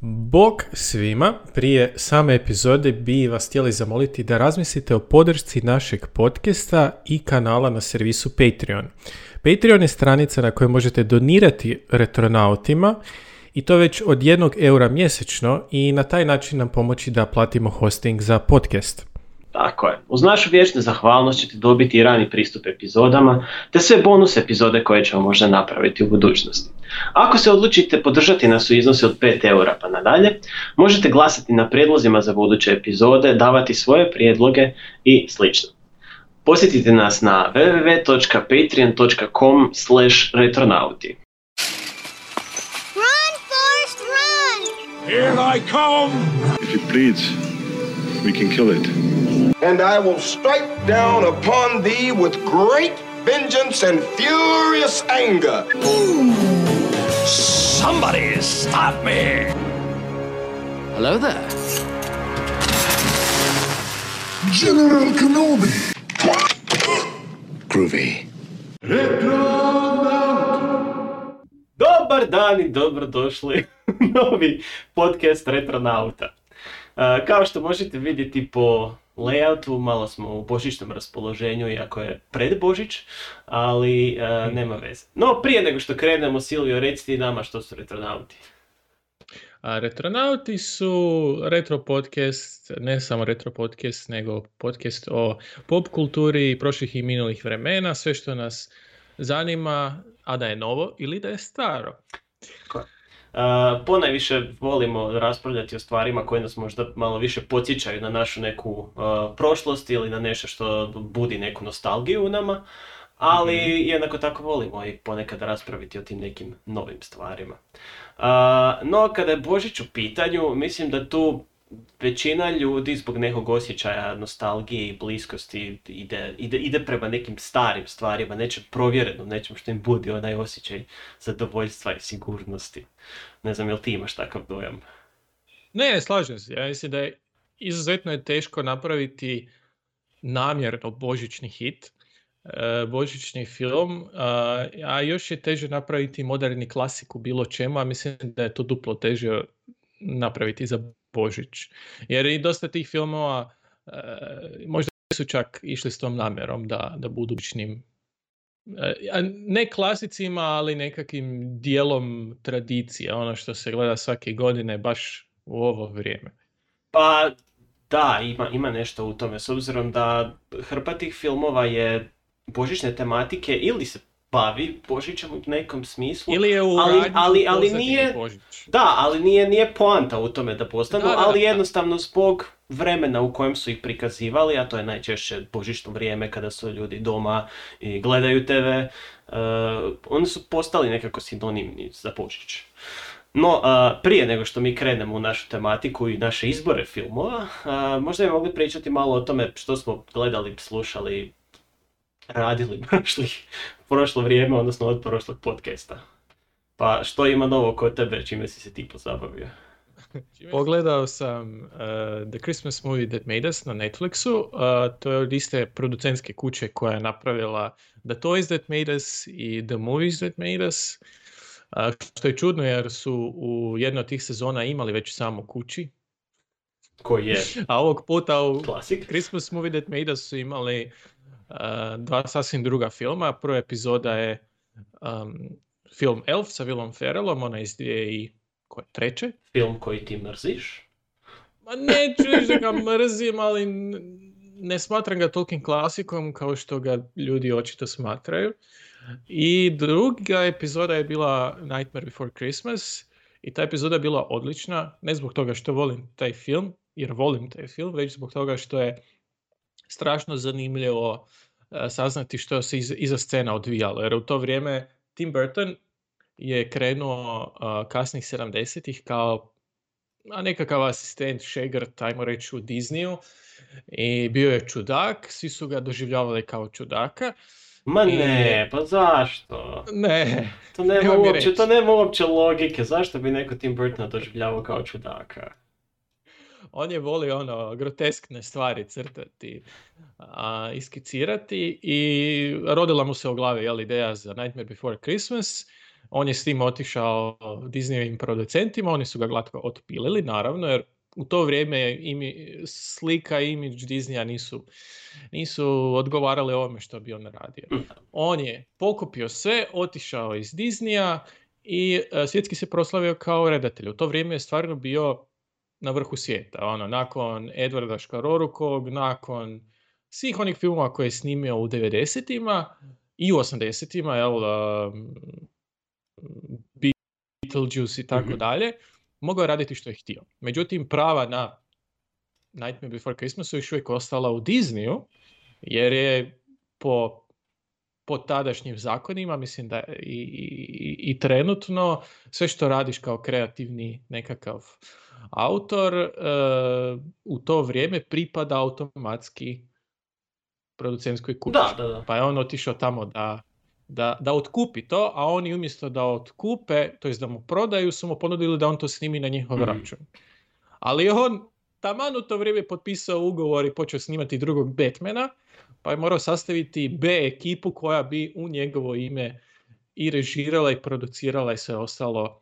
Bog svima, prije same epizode bi vas htjeli zamoliti da razmislite o podršci našeg podcasta i kanala na servisu Patreon. Patreon je stranica na kojoj možete donirati retronautima i to već od jednog eura mjesečno i na taj način nam pomoći da platimo hosting za podcast. Tako je. Uz našu vječnu zahvalnost ćete dobiti i rani pristup epizodama, te sve bonus epizode koje ćemo možda napraviti u budućnosti. Ako se odlučite podržati nas u iznosu od 5 eura pa nadalje, možete glasati na prijedlozima za buduće epizode, davati svoje prijedloge i sl. Posjetite nas na www.patreon.com slash retronauti. Run, Forrest, run! Here I come! If it bleeds, we can kill it. and I will strike down upon thee with great vengeance and furious anger. Somebody stop me! Hello there. General Kenobi! Groovy. Dobar dan i dobrodošli u novi podcast Retronauta. Uh, kao što možete vidjeti po layoutu, malo smo u božićnom raspoloženju, iako je pred Božić, ali uh, nema veze. No, prije nego što krenemo, Silvio, reci ti nama što su Retronauti. A Retronauti su retro podcast, ne samo retro podcast, nego podcast o pop kulturi prošlih i minulih vremena, sve što nas zanima, a da je novo ili da je staro. Ponajviše volimo raspravljati o stvarima koje nas možda malo više podsjećaju na našu neku prošlost ili na nešto što budi neku nostalgiju u nama, ali jednako tako volimo i ponekad raspraviti o tim nekim novim stvarima. No, kada je Božić u pitanju, mislim da tu većina ljudi zbog nekog osjećaja nostalgije i bliskosti ide, ide, ide prema nekim starim stvarima, nečem provjerenom, nečem što im budi onaj osjećaj zadovoljstva i sigurnosti. Ne znam, jel ti imaš takav dojam? Ne, slažem se. Ja mislim da je izuzetno je teško napraviti namjerno božićni hit, e, božićni film, a, još je teže napraviti moderni klasik u bilo čemu, a mislim da je to duplo teže napraviti za Božić. Jer i dosta tih filmova e, možda su čak išli s tom namjerom da, da budu božićnim e, a ne klasicima, ali nekakvim dijelom tradicije, ono što se gleda svake godine baš u ovo vrijeme. Pa da, ima, ima nešto u tome, s obzirom da hrpa tih filmova je božićne tematike ili se bavi Božićem u nekom smislu. Ili je u ali, ali, ali nije, Božić. da, ali nije, nije poanta u tome da postanu, Da, da, ali da. jednostavno zbog vremena u kojem su ih prikazivali, a to je najčešće božićno vrijeme kada su ljudi doma i gledaju TV, uh, oni su postali nekako sinonimni za Božić. No, uh, prije nego što mi krenemo u našu tematiku i naše izbore filmova, uh, možda bi mogli pričati malo o tome što smo gledali, slušali, radili prošlih, prošlo vrijeme, odnosno od prošlog podcasta. Pa što ima novo kod tebe, čime si se ti pozabavio? Pogledao sam uh, The Christmas Movie That Made Us na Netflixu. Uh, to je od iste producentske kuće koja je napravila The Toys That Made Us i The Movies That Made Us. Uh, što je čudno jer su u jednoj od tih sezona imali već samo kući, Koji je a ovog puta u klasik? Christmas Movie That Made Us su imali dva sasvim druga filma. Prva epizoda je um, film Elf sa Willom Ferrellom, ona iz dvije i koje, treće. Film koji ti mrziš? Ma neću reći da ga mrzim, ali ne smatram ga tolkim klasikom kao što ga ljudi očito smatraju. I druga epizoda je bila Nightmare Before Christmas i ta epizoda je bila odlična, ne zbog toga što volim taj film, jer volim taj film, već zbog toga što je strašno zanimljivo e, saznati što se iz- iza scena odvijalo. Jer u to vrijeme Tim Burton je krenuo e, kasnih 70-ih kao a nekakav asistent, šegrt, ajmo reći u Disneyu i bio je čudak, svi su ga doživljavali kao čudaka. Ma I- ne, pa zašto? Ne, To nema, uopće, to nema uopće logike, zašto bi neko Tim Burtona doživljavao kao čudaka? On je volio ono groteskne stvari crtati, a, iskicirati i rodila mu se u glavi jel, ideja za Nightmare Before Christmas On je s tim otišao Disneyovim producentima, oni su ga glatko otpilili, naravno, jer u to vrijeme imi, slika i imidž Disneya nisu, nisu odgovarali ovome što bi on radio. On je pokupio sve, otišao iz Disneya i e, svjetski se proslavio kao redatelj. U to vrijeme je stvarno bio na vrhu svijeta. Ono, nakon Edvarda Škarorukog, nakon svih onih filmova koje je snimio u 90-ima i u 80-ima, jel, um, Beetlejuice i tako Mhm. dalje, mogao je raditi što je htio. Međutim, prava na Nightmare Before Christmas su još uvijek ostala u Disneyu, jer je po, po tadašnjim zakonima, mislim da i, i, i trenutno, sve što radiš kao kreativni nekakav autor, e, u to vrijeme pripada automatski producentskoj kući. Da, da, da. Pa je on otišao tamo da, da, da otkupi to, a oni umjesto da otkupe, to jest da mu prodaju, su mu ponudili da on to snimi na njihov Mhm. račun. Ali on taman u to vrijeme potpisao ugovor i počeo snimati drugog Batmana, pa je morao sastaviti B ekipu koja bi u njegovo ime i režirala i producirala i sve ostalo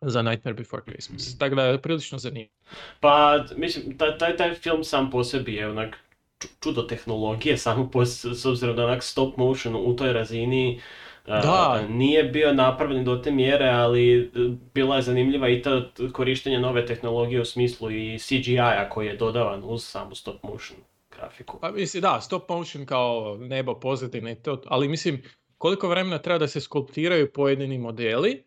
za Nightmare Before Christmas. Tako da je prilično zanimljivo. Pa, mislim, taj, taj, taj film sam po sebi je onak ču- čudo tehnologije, samo po, s obzirom da onak stop motion u toj razini Da. nije bio napravljen do te mjere, ali e, bila je zanimljiva i ta t- korištenje nove tehnologije u smislu i CGI-a koji je dodavan uz samu stop motion grafiku. Pa mislim, da, stop motion kao nebo pozadine i to, ali mislim koliko vremena treba da se skulptiraju pojedini modeli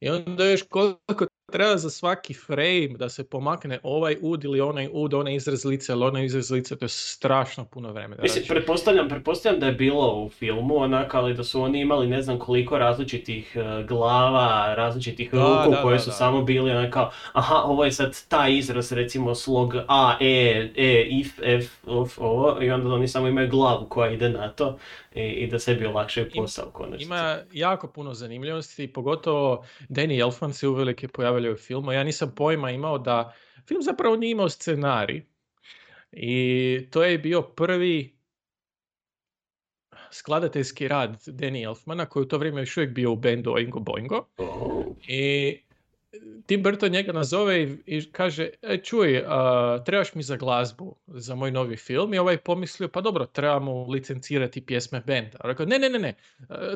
i onda još koliko treba za svaki frame da se pomakne ovaj ud ili onaj ud, onaj izraz lica ili onaj izraz lica, to je strašno puno vremena. Mislim, Znači, pretpostavljam, pretpostavljam da je bilo u filmu, onak, ali da su oni imali ne znam koliko različitih e, glava, različitih Da, ruku da, koje da, su samo bili onak kao, aha, ovo je sad taj izraz, recimo slog A, E, E, if, F, of, ovo, i onda oni samo imaju glavu koja ide na to i, i da sebi olakšaju posao u konačnici. Ima jako puno zanimljivosti, pogotovo Danny Elfman se uvelike pojavljaju u filmu. Ja nisam pojma imao da film zapravo nije imao scenarij. I to je bio prvi skladateljski rad Danny Elfmana koji u to vrijeme još uvijek bio u bendu Oingo Boingo. Oh. I Tim Burton njega nazove i, i kaže, e, čuj, a, trebaš mi za glazbu za moj novi film i ovaj pomislio, pa dobro, trebamo licencirati pjesme benda. A Rekao, ne, ne, ne, ne,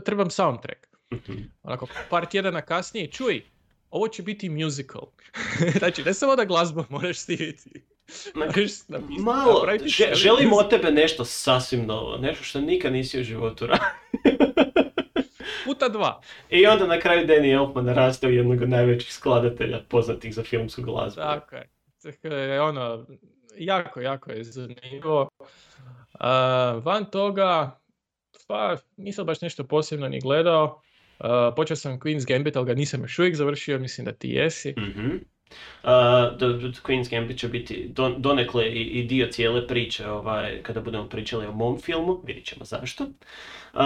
trebam soundtrack. Mhm. Onako, par tjedana kasnije, čuj, ovo će biti musical. znači, ne samo da glazbu moraš snimiti. Napisati, Malo, želim od tebe nešto sasvim novo, nešto što nikad nisi u životu radio. Puta dva. I onda na kraju Danny Elfman naraste u jednog od najvećih skladatelja poznatih za filmsku glazbu. Tako je. Tako je, ono, jako, jako je zanimljivo. A, van toga, pa nisam baš nešto posebno ni gledao. A, počeo sam Queen's Gambit, ali ga nisam još uvijek završio, mislim da ti jesi. Mhm. Uh, The, The Queen's Gambit će biti don, donekle i, i dio cijele priče ovaj, kada budemo pričali o mom filmu, vidit ćemo zašto. Uh,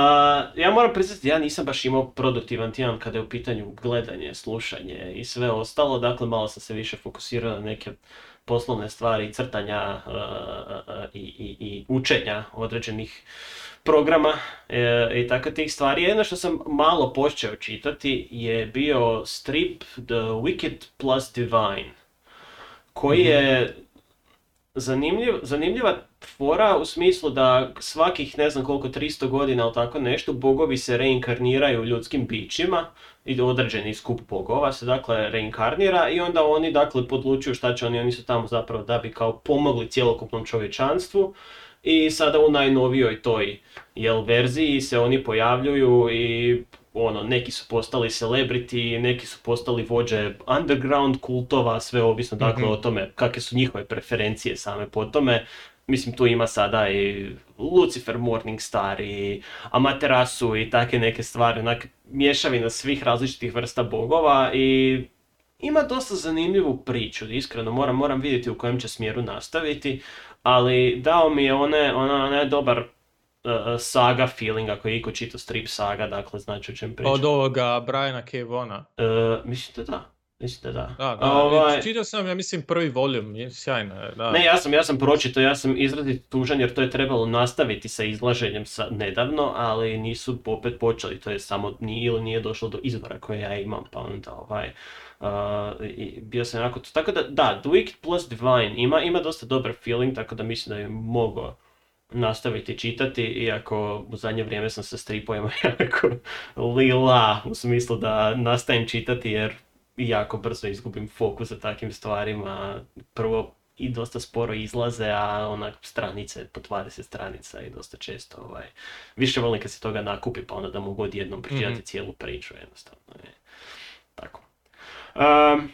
ja moram priznati, ja nisam baš imao produktivan tjedan kada je u pitanju gledanje, slušanje i sve ostalo, dakle malo sam se više fokusirao na neke poslovne stvari, crtanja uh, i, i, i učenja određenih programa e, i tako tih stvari. Jedno što sam malo počeo čitati je bio strip The Wicked plus Divine, koji je zanimljiv, zanimljiva fora u smislu da svakih ne znam koliko 300 godina ili tako nešto bogovi se reinkarniraju ljudskim bićima i određeni skup bogova se dakle reinkarnira i onda oni dakle odlučuju šta će oni, oni su tamo zapravo da bi kao pomogli cjelokupnom čovječanstvu i sada u najnovijoj toj jel, verziji se oni pojavljuju i ono, neki su postali celebrity, neki su postali vođe underground kultova, sve ovisno dakle Mhm. o tome kakve su njihove preferencije same po tome. Mislim, tu ima sada i Lucifer Morningstar i Amaterasu i take neke stvari, onak mješavina svih različitih vrsta bogova i ima dosta zanimljivu priču, iskreno moram, moram vidjeti u kojem će smjeru nastaviti, ali dao mi je one, ona, onaj dobar uh, saga feeling, ako je iko čitao strip saga, dakle znači o čem pričam. Od ovoga Briana K. Vona. Uh, mislim da da. Mislim da da. Da, da, Ovaj, čitao sam, ja mislim, prvi voljum, je sjajno je, da. Ne, ja sam, ja sam pročito, ja sam izrazito tužan jer to je trebalo nastaviti sa izlaženjem sa, nedavno, ali nisu opet počeli, to je samo nije, ili nije došlo do izvora koje ja imam, pa onda ovaj, uh, i bio sam onako, tako da, da, The Wicked plus Divine ima, ima dosta dobar feeling, tako da mislim da je mogao nastaviti čitati, iako u zadnje vrijeme sam sa stripovima jako lila, u smislu da nastavim čitati jer jako brzo izgubim fokus za takvim stvarima. Prvo i dosta sporo izlaze, a onak stranice, po 20 stranica i dosta često ovaj, više volim kad se toga nakupi pa onda da mogu odjednom pročitati Mhm. cijelu priču jednostavno. Je. Tako. Um,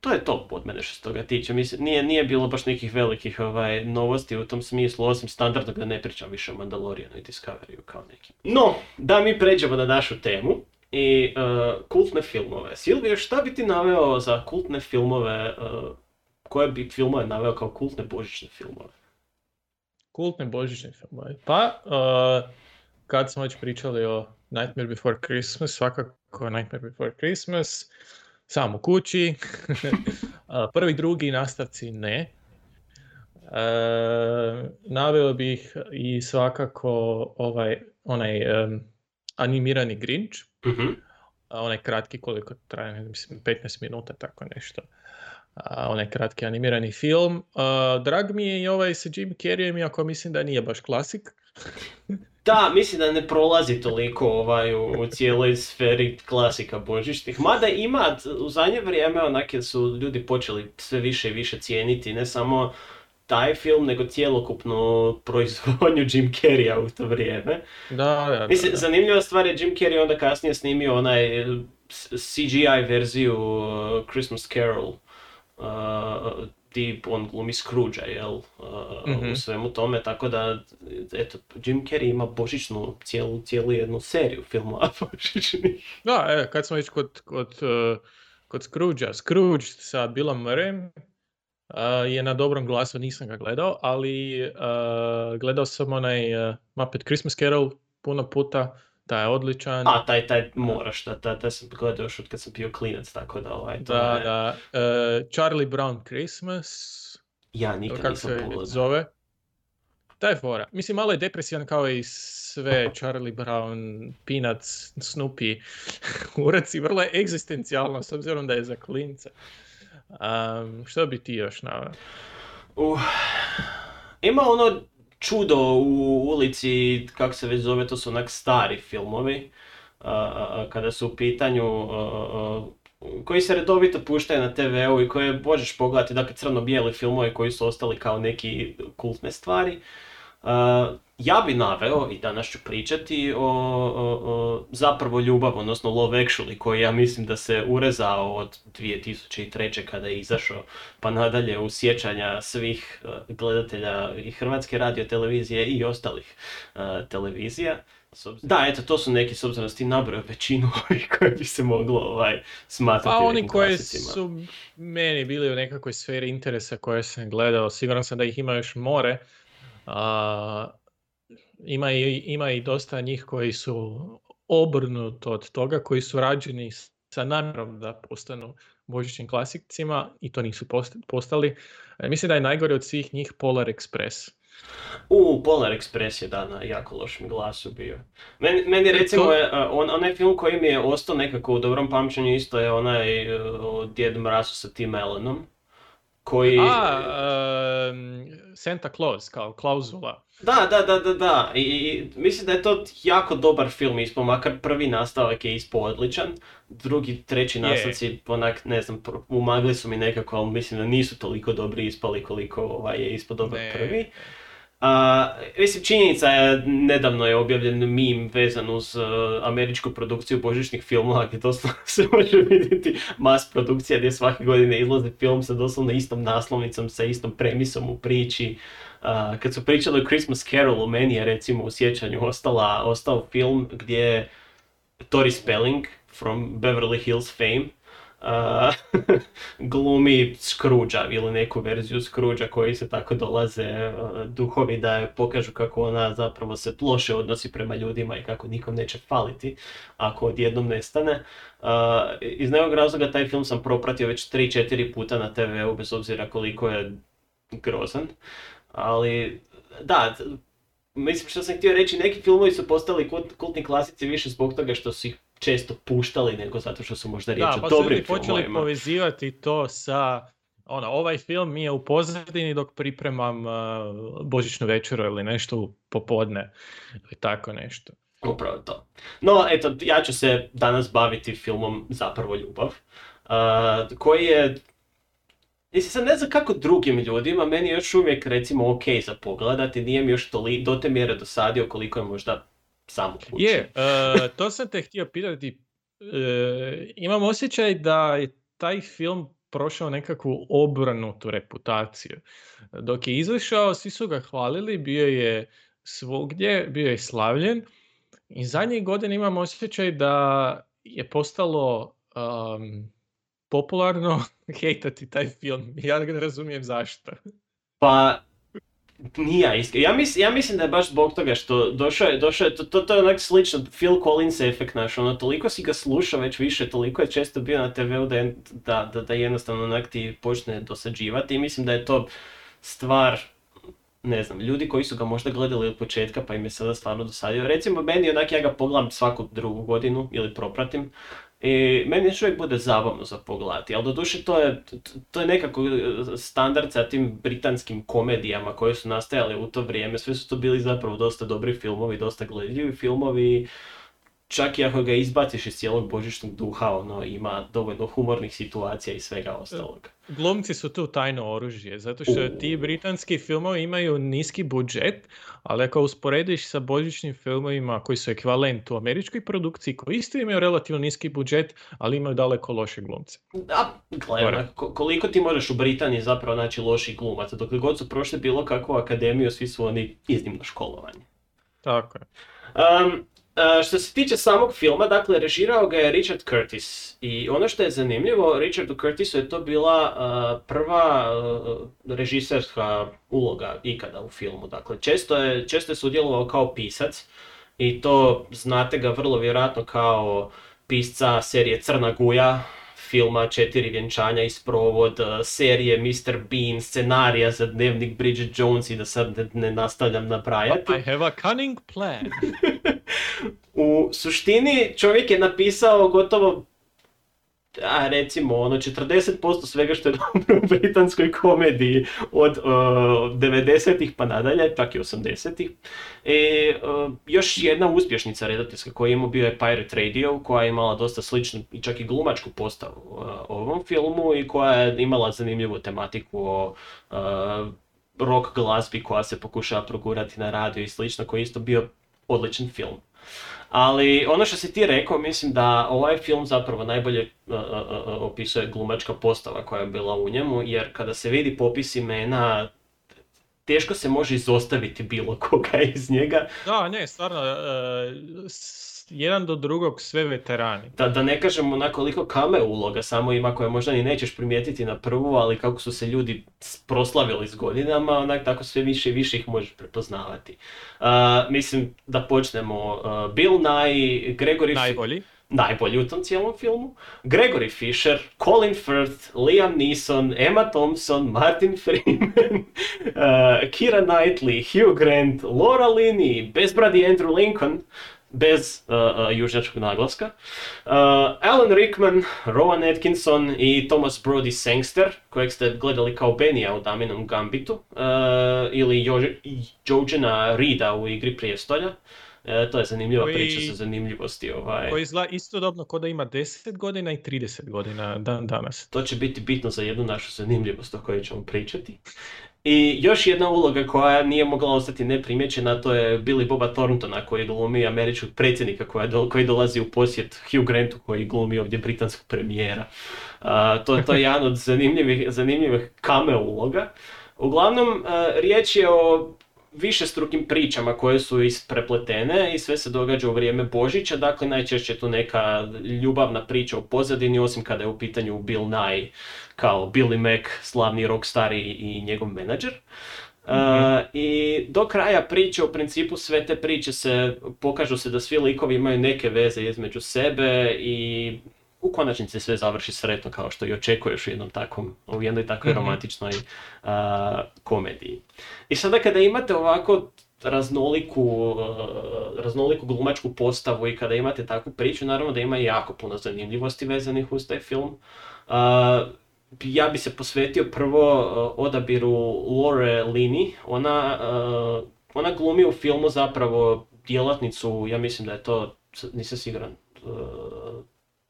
to je to od mene što se toga tiče. Mislim, nije, nije bilo baš nekih velikih ovaj, novosti u tom smislu, osim standardnog da ne pričam više o Mandalorianu i Discoveryu kao nekim. No, da mi pređemo na našu temu i uh, kultne filmove. Silvio, šta bi ti naveo za kultne filmove, uh, koje bi filmove naveo kao kultne božićne filmove? Kultni božićni filmovi. Pa, uh, kad smo već pričali o Nightmare Before Christmas, svakako Nightmare Before Christmas, sam u kući, prvi, drugi nastavci ne. Uh, naveo bih i svakako ovaj, onaj um, animirani Grinch, Mhm. a onaj kratki koliko traje, ne znam, mislim 15 minuta, tako nešto. A, onaj kratki animirani film. A, drag mi je i ovaj sa Jim Carreyem, iako mislim da nije baš klasik. Da, mislim da ne prolazi toliko ovaj, u, u cijeloj sferi klasika božićnih. Mada ima, u zadnje vrijeme onake su ljudi počeli sve više i više cijeniti, ne samo taj film, nego cjelokupnu proizvodnju Jim Carreya u to vrijeme. Da, da, da. Mislim, zanimljiva stvar je Jim Carrey onda kasnije snimio onaj CGI verziju uh, Christmas Carol. Uh, ti on glumi Scrooge, jel? Uh, Mhm. U svemu tome, tako da, eto, Jim Carrey ima božićnu cijelu, cijelu jednu seriju filmova božićnih. Da, e, kad smo već kod, kod, uh, kod Scroogea. Scrooge sa Billom Murrayem uh, je na dobrom glasu, nisam ga gledao, ali uh, gledao sam onaj uh, Muppet Christmas Carol puno puta, taj je odličan. A, taj, taj moraš, da, taj, taj sam gledao još od kad sam bio klinac, tako da, ovaj, to Da, je- da. Uh, Charlie Brown Christmas. ja nikad kako nisam se zove. Taj fora. Mislim, malo je depresivan kao i sve Charlie Brown, Peanuts, Snoopy uraci. Vrlo je egzistencijalno s obzirom da je za klince. Um, što bi ti još naveo? Uh, ima ono čudo u ulici, kako se već zove, to su onak stari filmovi, kada su u pitanju, koji se redovito puštaju na TV-u i koje možeš pogledati, dakle crno-bijeli filmovi koji su ostali kao neki kultne stvari. Ja bi naveo, i danas ću pričati, o, o- o zapravo ljubav, odnosno Love Actually, koji ja mislim da se urezao od 2003. kada je izašao pa nadalje u sjećanja svih eh, gledatelja i Hrvatske radio televizije i ostalih eh, televizija. Da, eto, to su neki, s obzirom da ti nabrojao većinu ovih koje bi se moglo ovaj, smatrati Pa oni koji su meni bili u nekakvoj sferi interesa koje sam gledao, siguran sam da ih ima još more. A, ima, i, ima i dosta njih koji su obrnuto od toga, koji su rađeni sa namjerom da postanu božićnim klasikcima i to nisu post- postali. E, mislim da je najgore od svih njih Polar Express. U, Polar Express je da na jako lošem glasu bio. Meni, meni recimo to- je, uh, on, onaj film koji mi je ostao nekako u dobrom pamćenju isto je onaj uh, o Djed Mrazu sa Tim Allenom. Koji... A, em, Santa Claus, kao klauzula. Da, da, da, da, da. I, i mislim da je to jako dobar film ispao, makar prvi nastavak je ispao odličan. Drugi, treći Je. nastavci, onak, ne znam, umagli su mi nekako, ali mislim da nisu toliko dobri ispali koliko ovaj, je ispao dobar Ne. prvi. A, mislim, činjenica je, nedavno je objavljen meme vezan uz uh, američku produkciju božićnih filmova gdje doslovno se može vidjeti mas produkcija gdje svake godine izlazi film sa doslovno istom naslovnicom, sa istom premisom u priči. A, kad su pričali o Christmas Carolu, meni je recimo u sjećanju ostala, ostao film gdje Tori Spelling from Beverly Hills fame a, glumi Scrooge-a ili neku verziju Scrooge-a koji se tako dolaze a, duhovi da je pokažu kako ona zapravo se loše odnosi prema ljudima i kako nikom neće faliti ako odjednom nestane. Iz nekog razloga taj film sam propratio već 3-4 puta na TV-u bez obzira koliko je grozan. Ali da, mislim što sam htio reći, neki filmovi su postali kult- kultni klasici više zbog toga što su ih često puštali nego zato što su možda riječ Da, o pa su dobrim počeli povezivati to sa ono, ovaj film mi je u pozadini dok pripremam uh, božićnu večeru ili nešto u popodne ili tako nešto. Upravo to. No, eto, ja ću se danas baviti filmom Zapravo ljubav, uh, koji je Mislim, sad ne znam kako drugim ljudima, meni je još uvijek recimo ok za pogledati, nije mi još toli, do te mjere dosadio koliko je možda sam u kući. Je, uh, to sam te htio pitati. Uh, imam osjećaj da je taj film prošao nekakvu obrnutu reputaciju. Dok je izašao, svi su ga hvalili, bio je svugdje, bio je slavljen. I zadnjih godina imam osjećaj da je postalo um, popularno hejtati taj film. Ja ne razumijem zašto. Pa, nije iskreno. Ja, mis, ja mislim da je baš zbog toga što došao je, došao je, to, to, to je onak slično, Phil Collins efekt naš, ono, toliko si ga slušao već više, toliko je često bio na TV-u da, da, da, da jednostavno onak ti počne dosađivati i mislim da je to stvar, ne znam, ljudi koji su ga možda gledali od početka pa im je sada stvarno dosadio. Recimo, meni onak ja ga pogledam svaku drugu godinu ili propratim, i meni još uvijek bude zabavno za pogledati, ali doduše to je, to je nekako standard sa tim britanskim komedijama koje su nastajale u to vrijeme, sve su to bili zapravo dosta dobri filmovi, dosta gledljivi filmovi, čak i ako ga izbaciš iz cijelog božićnog duha, ono, ima dovoljno humornih situacija i svega ostalog. Glumci su tu tajno oružje, zato što ti britanski filmovi imaju niski budžet, ali ako usporediš sa božićnim filmovima koji su ekvivalent u američkoj produkciji, koji isto imaju relativno niski budžet, ali imaju daleko loše glumce. Da, gle, Gore. onak, ko- koliko ti možeš u Britaniji zapravo naći loših glumaca, dok god su prošli bilo kakvu akademiju, svi su oni iznimno školovani. Tako je. Um, a, što se tiče samog filma, dakle, režirao ga je Richard Curtis. I ono što je zanimljivo, Richardu Curtisu je to bila a, prva a, režiserska uloga ikada u filmu. Dakle, često je, često je sudjelovao kao pisac i to znate ga vrlo vjerojatno kao pisca serije Crna guja, filma Četiri vjenčanja i sprovod, a, serije Mr. Bean, scenarija za dnevnik Bridget Jones i da sad ne, ne nastavljam nabrajati. I have a cunning plan. U suštini čovjek je napisao gotovo a recimo ono 40% svega što je dobro u britanskoj komediji od uh, 90-ih pa nadalje, čak i 80-ih. E, uh, još jedna uspješnica redateljska koju je imao bio je Pirate Radio koja je imala dosta sličnu i čak i glumačku postavu uh, ovom filmu i koja je imala zanimljivu tematiku o rock glazbi koja se pokušava progurati na radio i slično koji je isto bio odličan film. Ali ono što si ti rekao, mislim da ovaj film zapravo najbolje uh, uh, uh, opisuje glumačka postava koja je bila u njemu, jer kada se vidi popis imena, teško se može izostaviti bilo koga iz njega. Da, ne, stvarno, s- jedan do drugog sve veterani. Da, da ne kažem onako koliko kame uloga samo ima koje možda ni nećeš primijetiti na prvu, ali kako su se ljudi proslavili s godinama, onak tako sve više i više ih možeš prepoznavati. Uh, mislim da počnemo uh, Bill Nye, Gregory Najbolji. najbolji u tom cijelom filmu. Gregory Fisher, Colin Firth, Liam Neeson, Emma Thompson, Martin Freeman, uh, Kira Knightley, Hugh Grant, Laura Linney, bezbradi Andrew Lincoln, bez uh, uh, južnjačkog naglaska, uh, Alan Rickman, Rowan Atkinson i Thomas Brody Sangster, kojeg ste gledali kao Benija u Daminom Gambitu, uh, ili Jo- Jođena Reeda u Igri prijestolja. E, to je zanimljiva Koji- priča sa zanimljivosti. Ovaj. Koji izgleda istodobno ko da ima 10 godina i 30 godina dan danas. To će biti bitno za jednu našu zanimljivost o kojoj ćemo pričati. I još jedna uloga koja nije mogla ostati neprimjećena, to je Billy Boba Thorntona koji glumi američkog predsjednika koja koji dolazi u posjet Hugh Grantu koji glumi ovdje britanskog premijera. A, to, to je jedan od zanimljivih, zanimljivih cameo uloga. Uglavnom, riječ je o više strukim pričama koje su isprepletene i sve se događa u vrijeme Božića, dakle najčešće je tu neka ljubavna priča u pozadini, osim kada je u pitanju Bill Nye kao Billy Mac, slavni rockstar i, i njegov menadžer. Uh, I do kraja priče, u principu sve te priče se, pokažu se da svi likovi imaju neke veze između sebe i u konačnici sve završi sretno kao što i očekuješ u jednom takvom, u jednoj takvoj romantičnoj uh, komediji. I sada kada imate ovako raznoliku, uh, raznoliku glumačku postavu i kada imate takvu priču, naravno da ima jako puno zanimljivosti vezanih uz taj film. Uh, ja bi se posvetio prvo uh, odabiru Lore Lini. Ona, uh, ona glumi u filmu zapravo djelatnicu, ja mislim da je to, nisam siguran,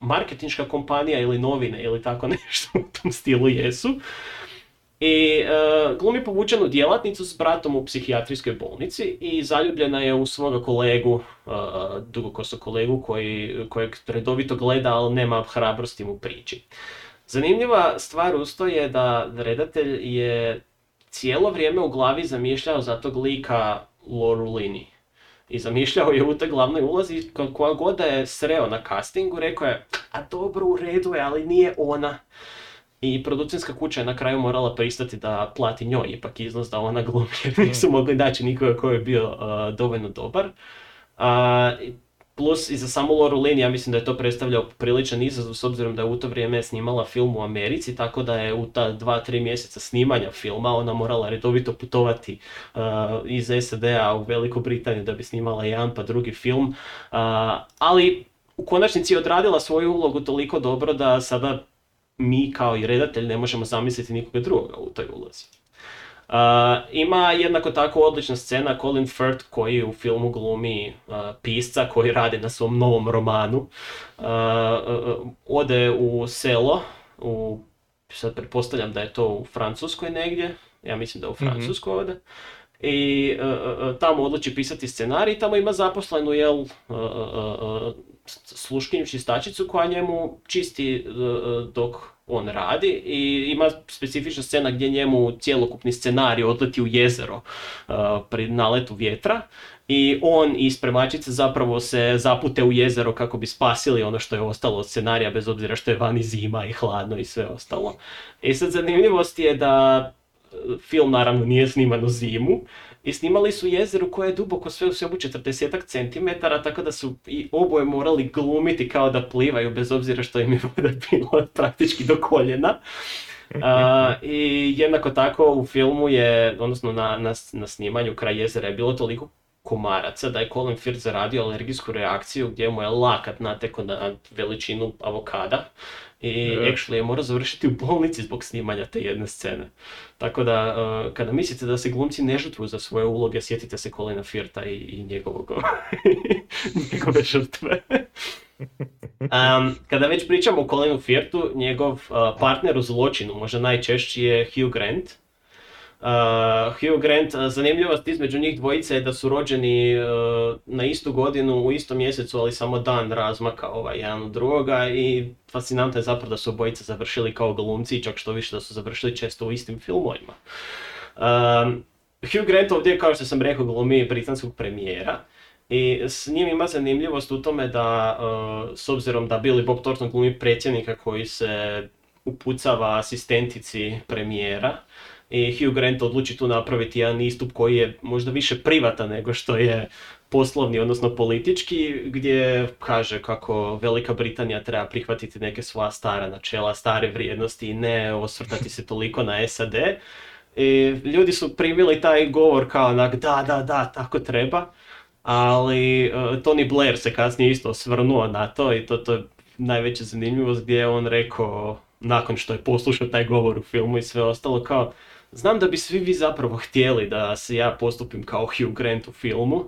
marketinška kompanija ili novine ili tako nešto u tom stilu jesu. I uh, glumi povučenu djelatnicu s bratom u psihijatrijskoj bolnici i zaljubljena je u svoga kolegu, uh, dugokosog kolegu koji, kojeg redovito gleda, ali nema hrabrosti mu prići. Zanimljiva stvar usto je da redatelj je cijelo vrijeme u glavi zamišljao za tog lika Loru Lini. I zamišljao je u toj glavnoj ulazi, koja god da je sreo na castingu, rekao je, a dobro u redu je, ali nije ona. I producenska kuća je na kraju morala pristati da plati njoj ipak iznos da ona glumi, jer nisu mogli naći nikoga koji je bio uh, dovoljno dobar. Uh, Plus i za samu Loru Lynn, ja mislim da je to predstavljao priličan izazov s obzirom da je u to vrijeme snimala film u Americi, tako da je u ta dva, tri mjeseca snimanja filma ona morala redovito putovati uh, iz SAD-a u Veliku Britaniju da bi snimala jedan pa drugi film. Uh, ali u konačnici je odradila svoju ulogu toliko dobro da sada mi kao i redatelj ne možemo zamisliti nikoga drugoga u toj ulozi. Uh, ima jednako tako odlična scena Colin Firth koji u filmu glumi uh, pisca koji radi na svom novom romanu. Uh, ode u selo, u, sad pretpostavljam da je to u Francuskoj negdje, ja mislim da je u Francuskoj ode. I tamo odluči pisati scenarij, tamo ima zaposlenu jel, sluškinju čistačicu koja njemu čisti dok on radi i ima specifična scena gdje njemu cjelokupni scenarij odleti u jezero uh, pri naletu vjetra i on i spremačice zapravo se zapute u jezero kako bi spasili ono što je ostalo od scenarija bez obzira što je vani zima i hladno i sve ostalo. I sad zanimljivost je da film naravno nije sniman u zimu i snimali su jezeru koje je duboko sve u sebu 40 cm, tako da su i oboje morali glumiti kao da plivaju, bez obzira što im je voda bila praktički do koljena. Uh, I jednako tako u filmu je, odnosno na, na, na snimanju kraj jezera je bilo toliko komaraca da je Colin Firth zaradio alergijsku reakciju gdje mu je lakat nateko na veličinu avokada i yeah. actually je morao završiti u bolnici zbog snimanja te jedne scene. Tako da, uh, kada mislite da se glumci ne žrtvuju za svoje uloge, sjetite se Colina Firta i, i njegovog, njegove žrtve. um, kada već pričamo o Colinu Firtu, njegov uh, partner u zločinu, možda najčešći je Hugh Grant, Uh, Hugh Grant, uh, zanimljivost između njih dvojice je da su rođeni uh, na istu godinu u istom mjesecu, ali samo dan razmaka ovaj, jedan od drugoga i fascinantno je zapravo da su obojice završili kao glumci, čak što više da su završili često u istim filmovima. Um, Hugh Grant ovdje, kao što sam rekao, glumi britanskog premijera. I s njim ima zanimljivost u tome da, uh, s obzirom da Billy Bob Thornton glumi predsjednika koji se upucava asistentici premijera, i Hugh Grant odluči tu napraviti jedan istup koji je možda više privatan nego što je poslovni, odnosno politički, gdje kaže kako Velika Britanija treba prihvatiti neke svoja stara načela, stare vrijednosti i ne osvrtati se toliko na SAD. I ljudi su primili taj govor kao onak da, da, da, tako treba, ali uh, Tony Blair se kasnije isto osvrnuo na to i to, to je najveća zanimljivost gdje je on rekao nakon što je poslušao taj govor u filmu i sve ostalo kao Znam da bi svi vi zapravo htjeli da se ja postupim kao Hugh Grant u filmu,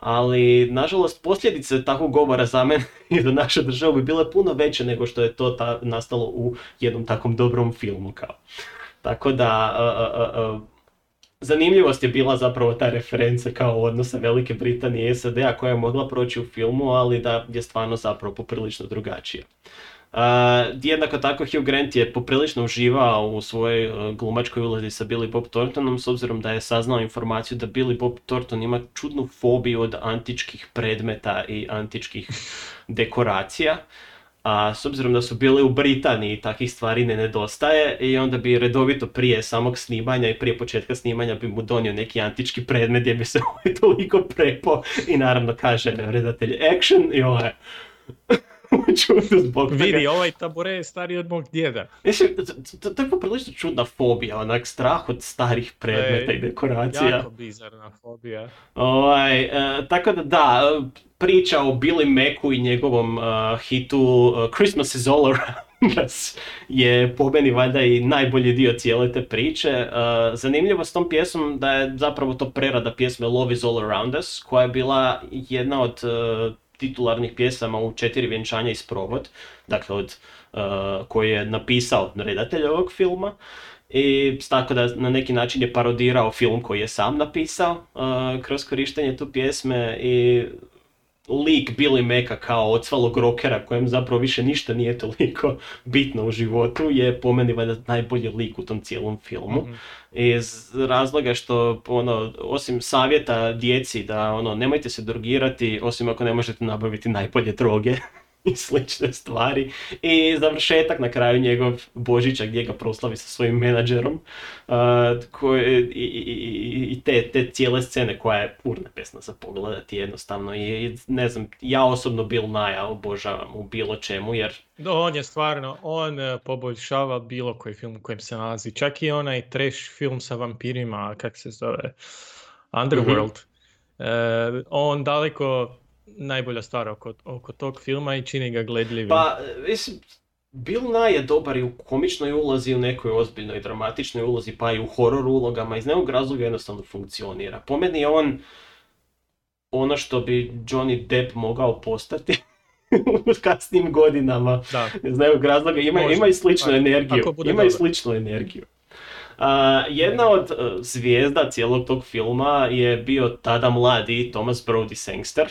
ali nažalost posljedice takvog govora za mene i za našu državu bi bile puno veće nego što je to ta, nastalo u jednom takvom dobrom filmu kao. Tako da, uh, uh, uh, zanimljivost je bila zapravo ta referenca kao odnosa Velike Britanije i SAD-a koja je mogla proći u filmu, ali da je stvarno zapravo poprilično drugačija. Jednako tako Hugh Grant je poprilično uživao u svojoj uh, glumačkoj ulozi sa Billy Bob Thorntonom s obzirom da je saznao informaciju da Billy Bob Thornton ima čudnu fobiju od antičkih predmeta i antičkih dekoracija. A s obzirom da su bili u Britaniji takvih stvari ne nedostaje i onda bi redovito prije samog snimanja i prije početka snimanja bi mu donio neki antički predmet gdje bi se ovaj toliko prepo i naravno kaže redatelj action! i ovaj čudno zbog toga. Vidi, ovaj tabure je stariji od mog djeda. Mislim, to- je poprilično čudna fobija, onak strah od starih predmeta i dekoracija. Jako bizarna fobija. Ovaj, e, tako da da, e, priča o Billy Macu i njegovom e, hitu e, Christmas is all around us je po meni valjda i najbolji dio cijele te priče. E, zanimljivo s tom pjesmom da je zapravo to prerada pjesme Love is all around us koja je bila jedna od e, titularnih pjesama u četiri vjenčanja i sprovod, dakle od e, koji je napisao redatelj ovog filma. I tako da na neki način je parodirao film koji je sam napisao uh, kroz korištenje tu pjesme i lik Billy Meka kao ocvalog rokera kojem zapravo više ništa nije toliko bitno u životu je po meni valjda najbolji lik u tom cijelom filmu. Iz razloga što ono, osim savjeta djeci da ono, nemojte se drogirati osim ako ne možete nabaviti najbolje droge i slične stvari. I završetak na kraju njegov Božića gdje ga proslavi sa svojim menadžerom. Uh, koje, i, i, i- te, te cijele scene koja je urnepesna za pogledati jednostavno. I, ne znam, ja osobno Bill Naja obožavam u bilo čemu jer No, on je stvarno, on eh, poboljšava bilo koji film u kojem se nalazi. Čak i onaj trash film sa vampirima, kak se zove, Underworld. Eh, on daleko najbolja stvar oko, oko tog filma i čini ga gledljivim. Pa, mislim, Bill Nye je dobar i u komičnoj ulozi, i u nekoj ozbiljnoj dramatičnoj ulozi, pa i u horor ulogama. Iz nekog razloga jednostavno funkcionira. Po meni je on ono što bi Johnny Depp mogao postati u kasnim godinama. Da. Iz nekog razloga ima, ima i sličnu energiju. Ima i sličnu energiju. Jedna od e, zvijezda cijelog tog filma je bio tada mladi Thomas Brody Sangster,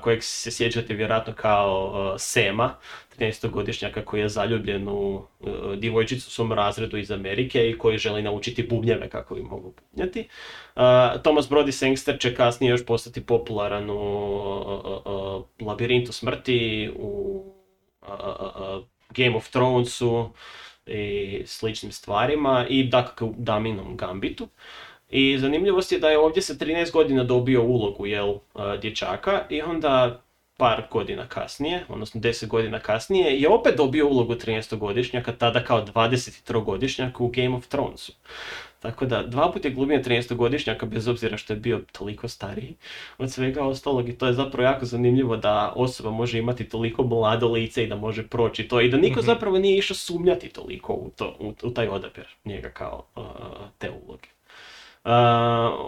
kojeg se sjećate vjerojatno kao e, Sema, 13-godišnjaka koji je zaljubljen u e, djevojčicu u svom razredu iz Amerike i koji želi naučiti bubnjeve kako bi mogu bubnjati. Thomas Brody Sangster će kasnije još postati popularan u Labirintu smrti, u Game of Thronesu, i sličnim stvarima i dakle Daminom Gambitu. I zanimljivost je da je ovdje sa 13 godina dobio ulogu jel, uh, dječaka i onda par godina kasnije, odnosno 10 godina kasnije, je opet dobio ulogu 13-godišnjaka, tada kao 23-godišnjak u Game of Thronesu. Tako da, dva puta je glumio 13-godišnjaka bez obzira što je bio toliko stariji od svega ostalog i to je zapravo jako zanimljivo da osoba može imati toliko mlado lice i da može proći to i da niko Mhm. zapravo nije išao sumnjati toliko u, to, u, u taj odabir njega kao uh, te uloge. Uh,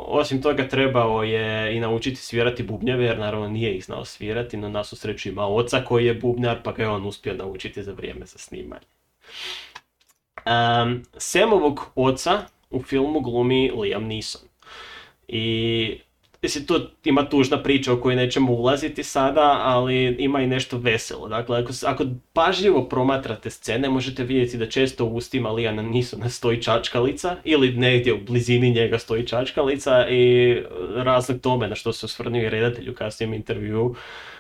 osim toga trebao je i naučiti svirati bubnjeve jer naravno nije ih znao svirati, no na svu sreću ima oca koji je bubnjar pa ga je on uspio naučiti za vrijeme za snimanje. Um, Samovog oca u filmu glumi Liam Neeson. I Mislim, tu ima tužna priča o kojoj nećemo ulaziti sada, ali ima i nešto veselo. Dakle, ako, ako pažljivo promatrate scene, možete vidjeti da često u ustima Lijana Nisona stoji čačkalica ili negdje u blizini njega stoji čačkalica i razlog tome na što se osvrnuo i redatelj u kasnijem intervjuu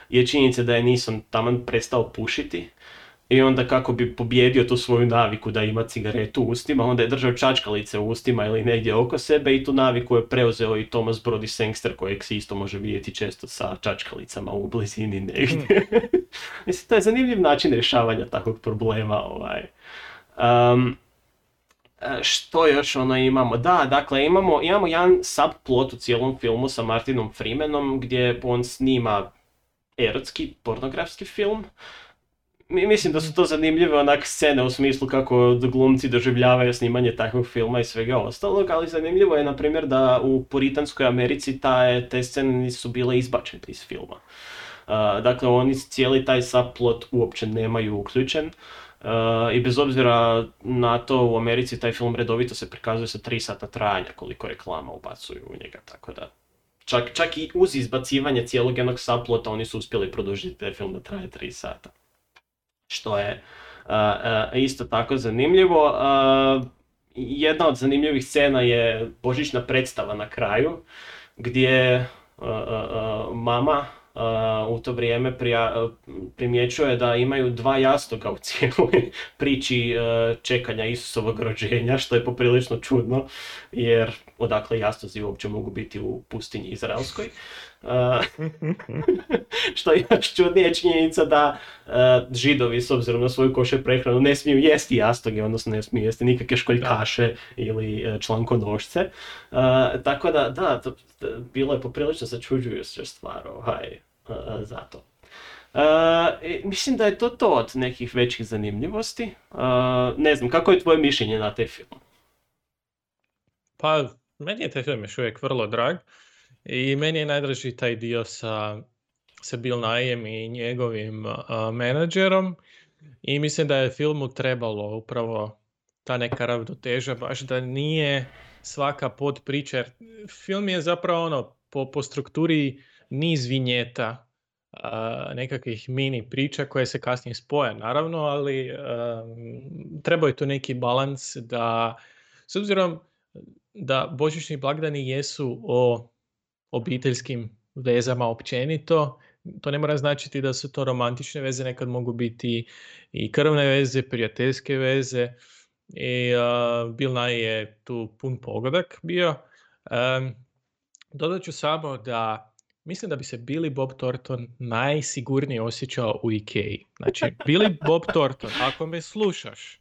je činjenica da je Nison taman prestao pušiti i onda kako bi pobjedio tu svoju naviku da ima cigaretu u ustima, onda je držao čačkalice u ustima ili negdje oko sebe i tu naviku je preuzeo i Thomas Brody Sangster kojeg se isto može vidjeti često sa čačkalicama u blizini negdje. Mislim, to je zanimljiv način rješavanja takvog problema. Ovaj. Um, što još ono imamo? Da, dakle imamo, imamo jedan subplot u cijelom filmu sa Martinom Freemanom gdje on snima erotski, pornografski film. Mi- Mislim da su to zanimljive onak scene u smislu kako glumci doživljavaju snimanje takvog filma i svega ostalog, ali zanimljivo je na primjer da u Puritanskoj Americi ta, te scene nisu bile izbačene iz filma. Uh, dakle, oni cijeli taj subplot uopće nemaju uključen. Uh, I bez obzira na to u Americi taj film redovito se prikazuje sa 3 sata trajanja koliko reklama ubacuju u njega, tako da čak, čak i uz izbacivanje cijelog jednog subplota oni su uspjeli produžiti taj film da traje 3 sata. Što je a, isto tako zanimljivo. A, jedna od zanimljivih scena je božićna predstava na kraju, gdje mama u to vrijeme prija, primjećuje da imaju dva jastoga u cijeloj priči čekanja Isusovog rođenja, što je poprilično čudno, jer odakle jastozi uopće mogu biti u pustinji Izraelskoj. što je još čudnije činjenica da židovi s obzirom na svoju koše prehranu ne smiju jesti jastoge, odnosno ne smiju jesti nikakve školjkaše ili uh, člankonošce. tako da, da, to, bilo je poprilično začuđujuća stvar ovaj, zato. mislim da je to to od nekih većih zanimljivosti. ne znam, kako je tvoje mišljenje na te film? Pa, meni je taj film još uvijek vrlo drag. I meni je najdraži taj dio sa, sa Bill Nyeem i njegovim uh, menadžerom. I mislim da je filmu trebalo upravo ta neka ravnoteža, baš da nije svaka pod priča. Film je zapravo ono, po, po strukturi niz vinjeta, uh, nekakvih mini priča koje se kasnije spoje, naravno, ali uh, treba je tu neki balans da, s obzirom da božićni blagdani jesu o obiteljskim vezama općenito. To ne mora značiti da su to romantične veze, nekad mogu biti i krvne veze, prijateljske veze. I uh, Bill je tu pun pogodak bio. Um, dodat ću samo da mislim da bi se Billy Bob Thornton najsigurnije osjećao u Ikei. Znači, Billy Bob Thornton, ako me slušaš,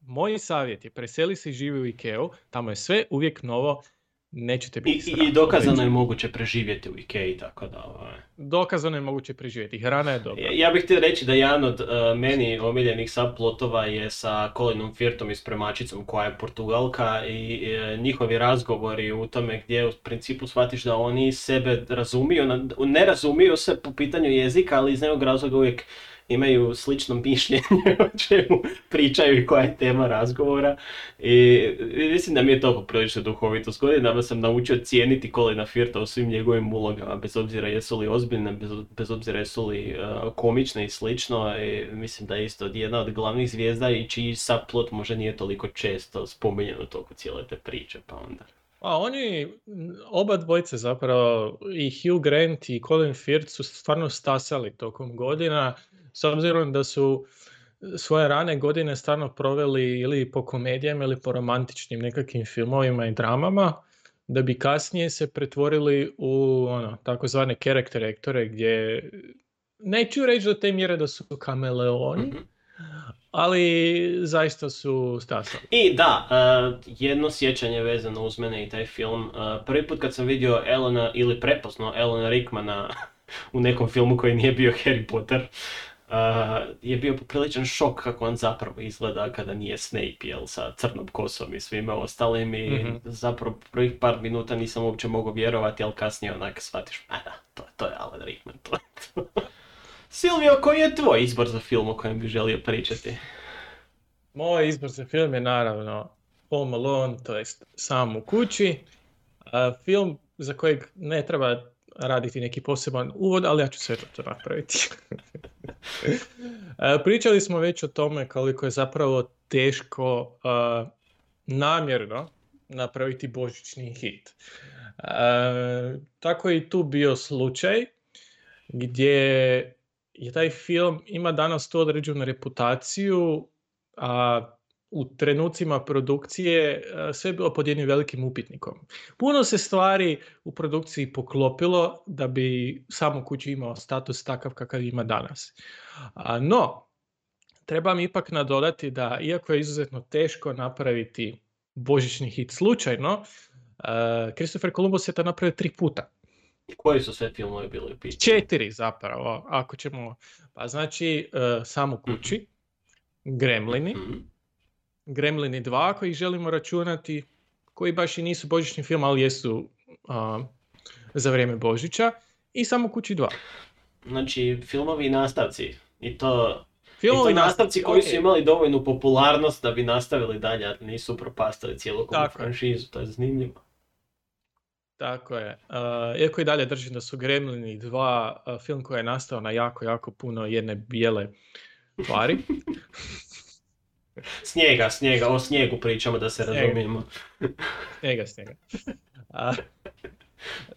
moj savjet je preseli se i živi u Ikeu, tamo je sve uvijek novo, nećete biti I, I dokazano je moguće preživjeti u Ikei, tako da... Ovaj. Dokazano je moguće preživjeti, hrana je dobra. Ja, ja bih htio reći da jedan od uh, meni omiljenih subplotova je sa Colinom Firtom i Spremačicom koja je Portugalka i uh, njihovi razgovori u tome gdje u principu shvatiš da oni sebe razumiju, ne razumiju se po pitanju jezika, ali iz nekog razloga uvijek imaju slično mišljenje o čemu pričaju i koja je tema razgovora. I mislim da mi je to poprilično duhovito. S godinama sam naučio cijeniti Colina Firta u svim njegovim ulogama, bez obzira jesu li ozbiljne, bez, obzira jesu li uh, komične i slično. I mislim da je isto jedna od glavnih zvijezda i čiji subplot možda nije toliko često spominjen u toku cijele te priče, pa onda... A oni, oba dvojce zapravo, i Hugh Grant i Colin Firth su stvarno stasali tokom godina s obzirom da su svoje rane godine stvarno proveli ili po komedijama ili po romantičnim nekakvim filmovima i dramama, da bi kasnije se pretvorili u ono, takozvane character aktore gdje neću reći do te mjere da su kameleoni, mhm. ali zaista su stasali. I da, uh, jedno sjećanje vezano uz mene i taj film. Uh, prvi put kad sam vidio Elona, ili prepoznao Elona Rickmana u nekom filmu koji nije bio Harry Potter, je bio popriličan šok kako on zapravo izgleda kada nije Snape, jel, sa crnom kosom i svime ostalim i mm-hmm. zapravo prvih par minuta nisam uopće mogao vjerovati, ali kasnije onak shvatiš, a da, to, to je Alan Rickman, to Silvio, koji je tvoj izbor za film o kojem bi želio pričati? Moj izbor za film je naravno Home Alone, to je sam u kući. film za kojeg ne treba raditi neki poseban uvod, ali ja ću sve to napraviti. E, pričali smo već o tome koliko je zapravo teško uh, namjerno napraviti božićni hit. Uh, tako je i tu bio slučaj gdje je taj film ima danas tu određenu reputaciju, a u trenucima produkcije e, sve je bilo pod jednim velikim upitnikom. Puno se stvari u produkciji poklopilo da bi samo kući imao status takav kakav ima danas. No, trebam ipak nadodati da iako je izuzetno teško napraviti božićni hit slučajno, e, Christopher Columbus je to napravio tri puta. Koji su sve filmovi bili u Četiri zapravo, ako ćemo. Pa znači, uh, Samo kući, Gremlini, mhm. Gremlini 2 koji želimo računati, koji baš i nisu božićni film, ali jesu za vrijeme Božića. I samo Kući 2. Znači, filmovi i nastavci. I to Filmovi i to nastavci koji su imali dovoljnu popularnost da bi nastavili dalje, a nisu propastali cijelokupnu franšizu, to je zanimljivo. Tako je. Uh, iako i dalje držim da su Gremlini 2 film koji je nastao na jako, jako puno jedne bijele tvari. Snijega, snijega, o snijegu pričamo da se Snijeg. razumijemo. Snijega, snijega. A,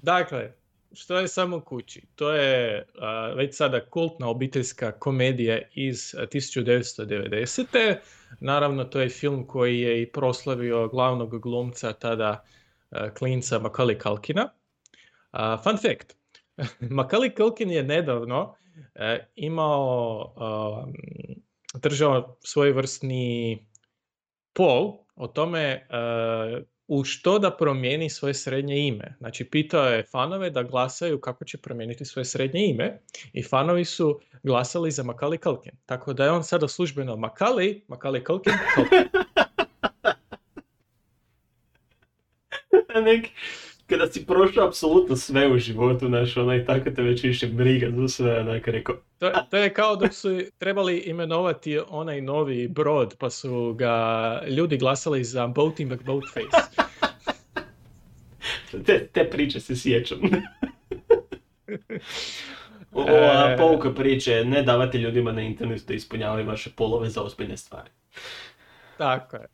dakle, što je samo kući? To je a, već sada kultna obiteljska komedija iz a, 1990. Naravno, to je film koji je i proslavio glavnog glumca tada a, klinca Macaulay Culkina. A, fun fact. Macaulay Culkin je nedavno e, imao, držao svojevrsni pol o tome e, u što da promijeni svoje srednje ime. Znači, pitao je fanove da glasaju kako će promijeniti svoje srednje ime i fanovi su glasali za Macaulay Culkin. Tako da je on sada službeno Macaulay Culkin, Culkin. Nek, kada si prošao apsolutno sve u životu, znaš, onaj, tako te već više briga za sve, onak, rekao, To, to je kao dok su trebali imenovati onaj novi brod, pa su ga ljudi glasali za Boaty McBoatface. te, te priče se sjećam. Ova E. pouka priče ne davati ljudima na internetu da ispunjavaju vaše polove za ozbiljne stvari. Tako je.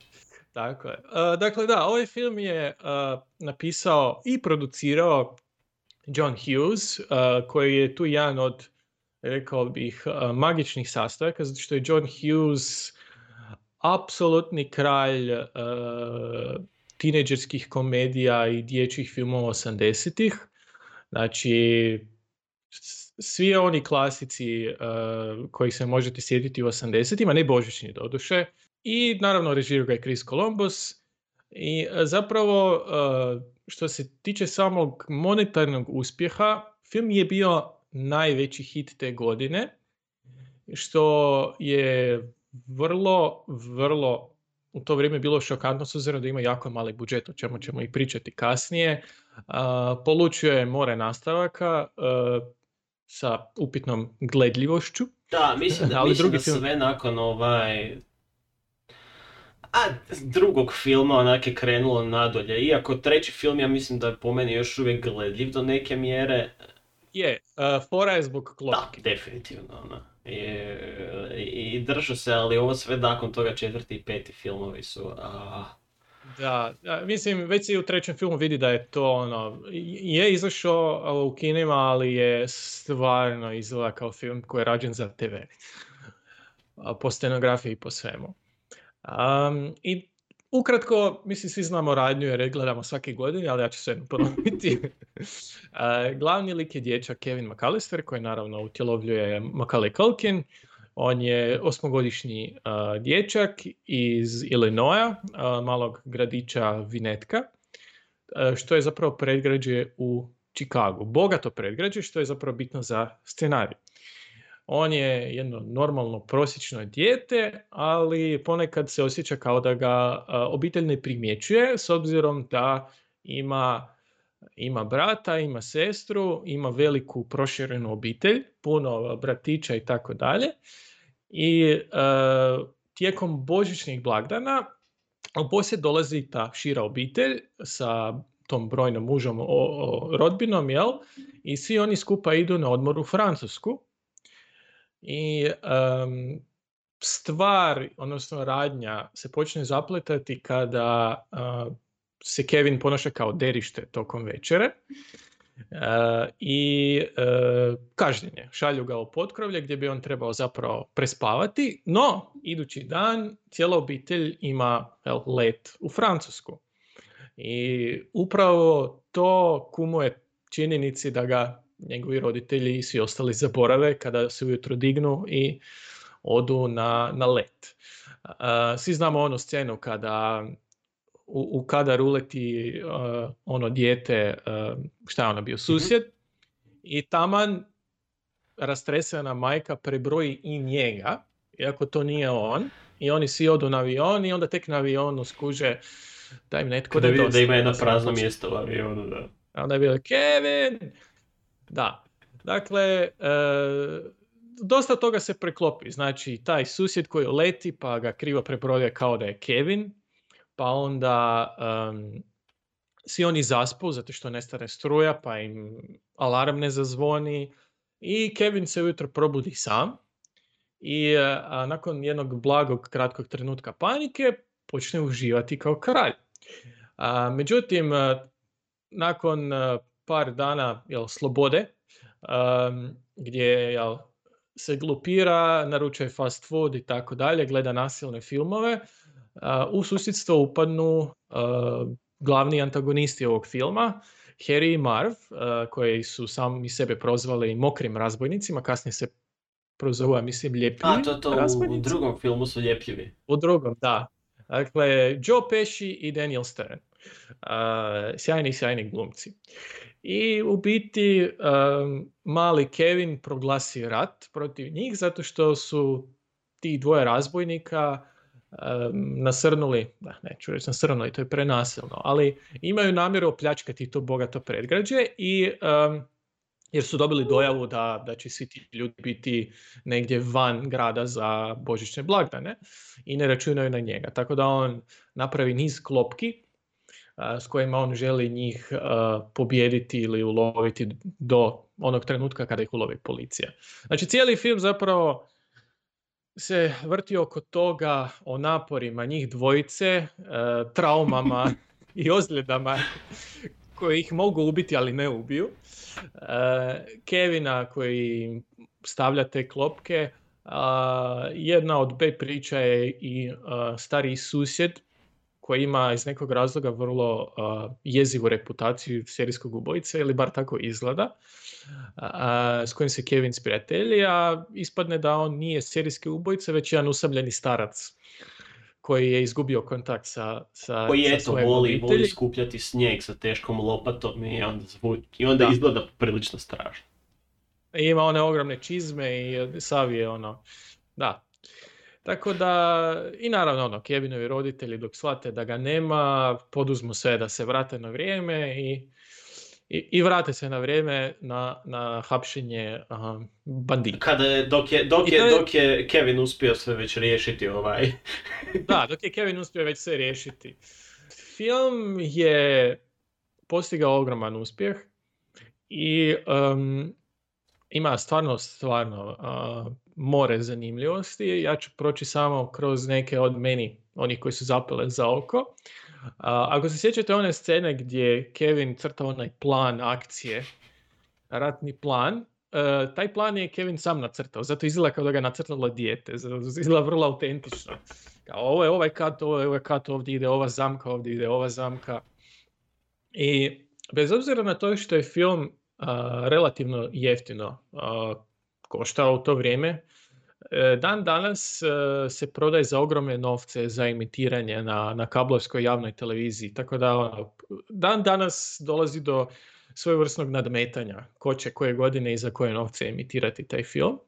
Tako je. E, dakle, da, ovaj film je e, napisao i producirao John Hughes, e, koji je tu jedan od, rekao bih, magičnih sastojaka, zato što je John Hughes apsolutni kralj e, tineđerskih komedija i dječjih filmova 80-ih. Znači, svi oni klasici e, kojih se možete sjetiti u 80-ima, ne božićni doduše, i naravno režirao ga je Chris Columbus. I e, zapravo e, što se tiče samog monetarnog uspjeha, film je bio najveći hit te godine, što je vrlo, vrlo u to vrijeme bilo šokantno s obzirom da ima jako mali budžet, o čemu ćemo i pričati kasnije. A, polučio je more nastavaka e, sa upitnom gledljivošću. Da, mislim da, Ali mislim drugi da film- sve nakon ovaj... A drugog filma onak je krenulo nadolje. Iako treći film ja mislim da je po meni još uvijek gledljiv do neke mjere. Je, e, fora je zbog Da, klopke. definitivno. Ono. I, i, držao se, ali ovo sve nakon toga četvrti i peti filmovi su... A, Da, da, mislim, već se i u trećem filmu vidi da je to ono, je izašao u kinima, ali je stvarno izgleda kao film koji je rađen za TV. Po scenografiji i po svemu. Am, I ukratko, mislim, svi znamo radnju jer je gledamo svake godine, ali ja ću sve ponoviti. A, glavni lik je dječak Kevin McAllister, koji naravno utjelovljuje Macaulay Culkin. On je osmogodišnji a, dječak iz Illinoisa, a, malog gradića Vinetka, što je zapravo predgrađe u Chicagu. Bogato predgrađe, što je zapravo bitno za scenarij. On je jedno normalno prosječno dijete, ali ponekad se osjeća kao da ga obitelj ne primjećuje s obzirom da ima ima brata, ima sestru, ima veliku proširenu obitelj, puno bratića i tako dalje. I tijekom božićnih blagdana u posjed dolazi ta šira obitelj sa tom brojnom mužom o, o- rodbinom, jel? I svi oni skupa idu na odmor u Francusku. I em, stvar, odnosno radnja se počne zapletati kada a, se Kevin ponaša kao derište tokom večere. E, I e, kažnjen je. Šalju ga u potkrovlje gdje bi on trebao zapravo prespavati, no idući dan cijela obitelj ima jel, let u Francusku. I upravo to kumuje činjenici da ga njegovi roditelji i svi ostali zaborave kada se ujutro dignu i odu na, na let. Svi znamo onu scenu kada u, u kadar uleti uh, ono dijete, uh, šta je ono bio, susjed, i taman rastresena majka prebroji i njega, iako to nije on, i oni svi odu na avion i onda tek na avionu skuže da im netko kada vidi da nedostaje, ima jedno prazno mjesto u avionu, da. A onda je bilo Kevin! Da. Dakle, e, dosta toga se preklopi. Znači, taj susjed koji leti pa ga krivo prebrojuje kao da je Kevin, pa onda em, svi oni zaspu zato što nestane struja pa im alarm ne zazvoni i Kevin se ujutro probudi sam i a, nakon jednog blagog kratkog trenutka panike počne uživati kao kralj. A, međutim, nakon par dana jel, slobode, gdje jel, se glupira, naručuje fast food i tako dalje, gleda nasilne filmove, u susjedstvo upadnu glavni antagonisti ovog filma, Harry i Marv, koji su sami sebe prozvali mokrim razbojnicima, kasnije se prozovu, ja mislim, ljepljivi A, to, to u, drugom filmu su ljepljivi. U drugom, da. Dakle, Joe Pesci i Daniel Stern. Uh, sjajni, sjajni glumci. I u biti um, mali Kevin proglasi rat protiv njih zato što su ti dvoje razbojnika um, nasrnuli, da, neću reći nasrnuli, to je prenasilno, ali imaju namjeru opljačkati to bogato predgrađe i um, jer su dobili dojavu da, da će svi ti ljudi biti negdje van grada za božićne blagdane i ne računaju na njega. Tako da on napravi niz klopki s kojima on želi njih pobijediti ili uloviti do onog trenutka kada ih ulovi policija. Znači cijeli film zapravo se vrti oko toga o naporima njih dvojice, traumama i ozljedama koje ih mogu ubiti, ali ne ubiju. Kevina koji stavlja te klopke. Jedna od B priča je i a, stariji susjed koji ima iz nekog razloga vrlo a, jezivu reputaciju serijskog ubojice ili bar tako izgleda a, s kojim se Kevin sprijatelji, a ispadne da on nije serijski ubojica, već jedan usamljeni starac koji je izgubio kontakt sa, sa, Koji sa eto voli, obitelji. voli skupljati snijeg sa teškom lopatom i onda, zvu- i onda Da. izgleda prilično strašno. I ima one ogromne čizme i sav je ono, da. Tako da, i naravno ono, Kevinovi roditelji dok shvate da ga nema, poduzmu sve da se vrate na vrijeme i, i, i vrate se na vrijeme na, na hapšenje bandita. Kada je, dok je, dok je- dok je Kevin uspio sve već riješiti ovaj... Da, dok je Kevin uspio već sve riješiti. Film je postigao ogroman uspjeh i um, ima stvarno, stvarno uh, more zanimljivosti. Ja ću proći samo kroz neke od meni, onih koji su zapele za oko. Uh, ako se sjećate one scene gdje Kevin crta onaj plan akcije, ratni plan, uh, taj plan je Kevin sam nacrtao, zato izgleda kao da ga je nacrtalo dijete, izgleda vrlo autentično. Kao, ovo je ovaj kat, ovo je ovaj kat, ovdje ide ova zamka, ovdje ide ova zamka. I bez obzira na to što je film relativno jeftino koštao u to vrijeme, e, dan danas e, se prodaje za ogromne novce za emitiranje na, na kablovskoj javnoj televiziji. Tako da ono, dan danas dolazi do svojevrsnog nadmetanja ko će koje godine i za koje novce emitirati taj film.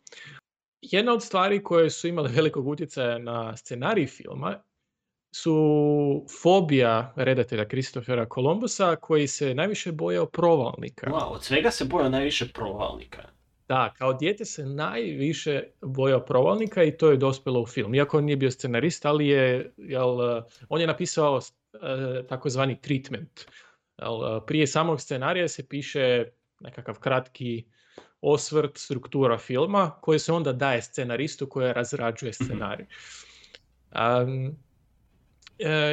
Jedna od stvari koje su imale velikog utjecaja na scenarij filma su fobija redatelja Kristofera Kolumbusa koji se najviše bojao provalnika. Wow, od svega se bojao najviše provalnika. Da, kao dijete se najviše bojao provalnika i to je dospjelo u film. Iako on nije bio scenarist, ali je, jel, on je napisao eh, takozvani treatment. Jel, prije samog scenarija se piše nekakav kratki osvrt, struktura filma koji se onda daje scenaristu koji razrađuje scenarij. Um,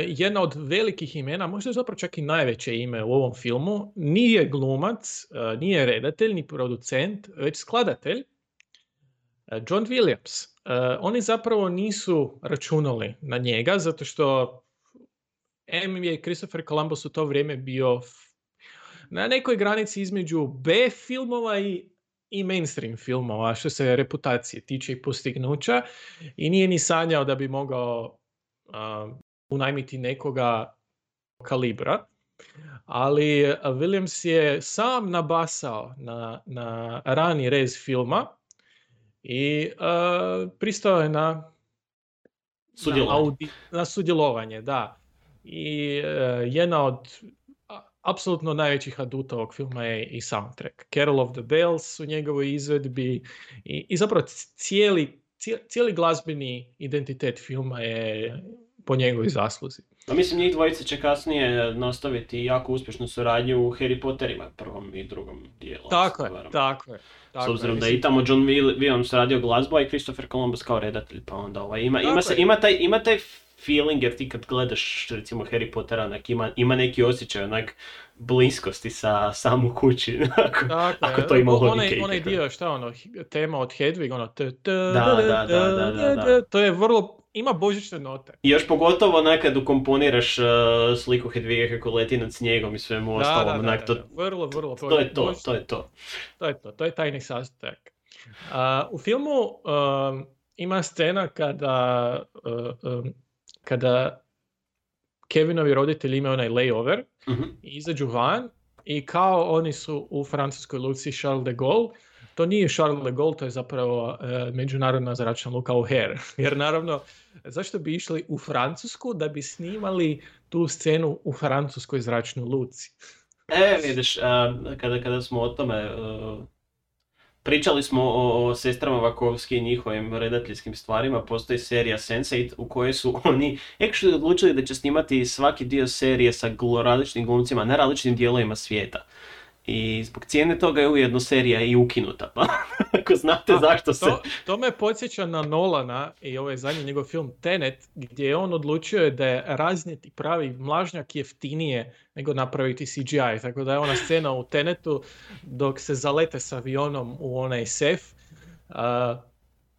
jedna od velikih imena, možda zapravo čak i najveće ime u ovom filmu, nije glumac, e, nije redatelj, ni producent, već skladatelj, e, John Williams. Oni zapravo nisu računali na njega, zato što M je Christopher Columbus u to vrijeme bio na nekoj granici između B filmova i, i mainstream filmova, što se reputacije tiče i postignuća, i nije ni sanjao da bi mogao unajmiti nekoga kalibra. Ali a, Williams je sam nabasao na, na rani rez filma i a, pristao je na, na, Sudjelovanje. audi- na sudjelovanje, da. I e, jedna od apsolutno najvećih aduta ovog filma je i soundtrack. Carol of the Bells u njegovoj izvedbi i, i zapravo cijeli, cijeli glazbeni identitet filma je po njegovoj zasluzi. Pa mislim, njih dvojica će kasnije nastaviti jako uspješnu suradnju u Harry Potterima, prvom i drugom dijelu. ako Tako je, tako je. Tako S obzirom je, da je i tamo John Will- Williams radio glazbu, a i Christopher Columbus kao redatelj, pa onda ovaj, ima, ima, se, ima, taj, ima taj feeling, jer ti kad gledaš recimo Harry Pottera, onak, ima, ima neki osjećaj onak bliskosti sa samu kući, onako, Tako ako to ima logike. Onaj, onaj dio, šta ono, tema od Hedwig, ono, t, t, Da, da, da, da, da, da. to je vrlo, ima božićne note. I još pogotovo nekad ukomponiraš uh, sliku Hedvige kako leti nad snijegom i svemu Da, ostalom, da, da, onak, to, da, vrlo, vrlo. to je to, to je to. To je to, to je tajni sastojak. A, u filmu um, ima scena kada, uh, um, kada Kevinovi roditelji imaju onaj layover Mhm. i izađu van i kao oni su u francuskoj luci Charles de Gaulle, to nije Charles de Gaulle, to je zapravo e, međunarodna zračna luka O'Hare. Jer naravno, zašto bi išli u Francusku da bi snimali tu scenu u francuskoj zračnoj luci? E, vidiš, a, kada, kada smo o tome, uh, pričali smo o, o sestrama Vakovski i njihovim redateljskim stvarima, postoji serija Sense8 u kojoj su oni actually odlučili da će snimati svaki dio serije sa različitim glumcima na različitim dijelovima svijeta. I zbog cijene toga je ujedno serija i ukinuta, pa ako znate A, zašto se... To, to me podsjeća na Nolana i ovaj zadnji njegov film Tenet, gdje je on odlučio da je raznijeti pravi mlažnjak jeftinije nego napraviti CGI. Tako da je ona scena u Tenetu dok se zalete s avionom u onaj sef. Uh,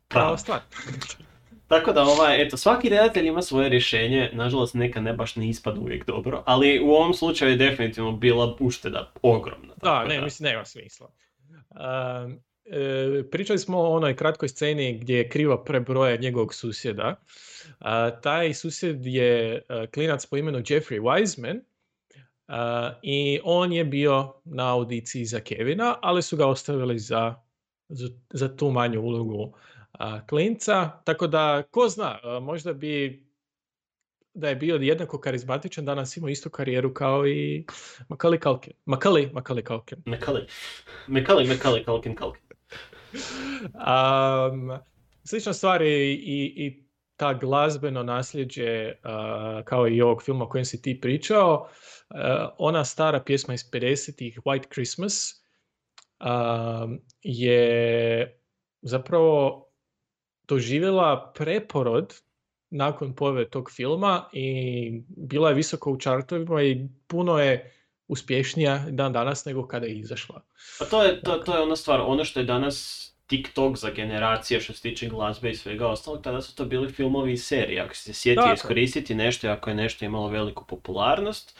prava stvar. Tako da ovaj, eto, svaki redatelj ima svoje rješenje, nažalost neka ne baš ne ispada uvijek dobro, ali u ovom slučaju je definitivno bila ušteda ogromna. Da, ne, mislim, nema smisla. Um, e, pričali smo o onoj kratkoj sceni gdje je krivo prebroja njegovog susjeda. A, taj susjed je a, klinac po imenu Jeffrey Wiseman a, i on je bio na audiciji za Kevina, ali su ga ostavili za, za, za tu manju ulogu klinca. Tako da, ko zna, možda bi da je bio jednako karizmatičan, danas imao istu karijeru kao i Macaulay Culkin. Macaulay, Macaulay Culkin. Mekali, Mekali, Mekali, Kalkin, Kalkin. Um, slična stvar je i, i ta glazbeno nasljeđe uh, kao i ovog filma o kojem si ti pričao. Uh, ona stara pjesma iz 50-ih, White Christmas, um, je zapravo doživjela preporod nakon pojave tog filma i bila je visoko u čartovima i puno je uspješnija dan danas nego kada je izašla. Pa to je, to, to je ona stvar, ono što je danas TikTok za generacije što se tiče glazbe i svega ostalog, tada su to bili filmovi i serije. Ako se sjetio Tako je. iskoristiti nešto, ako je nešto imalo veliku popularnost,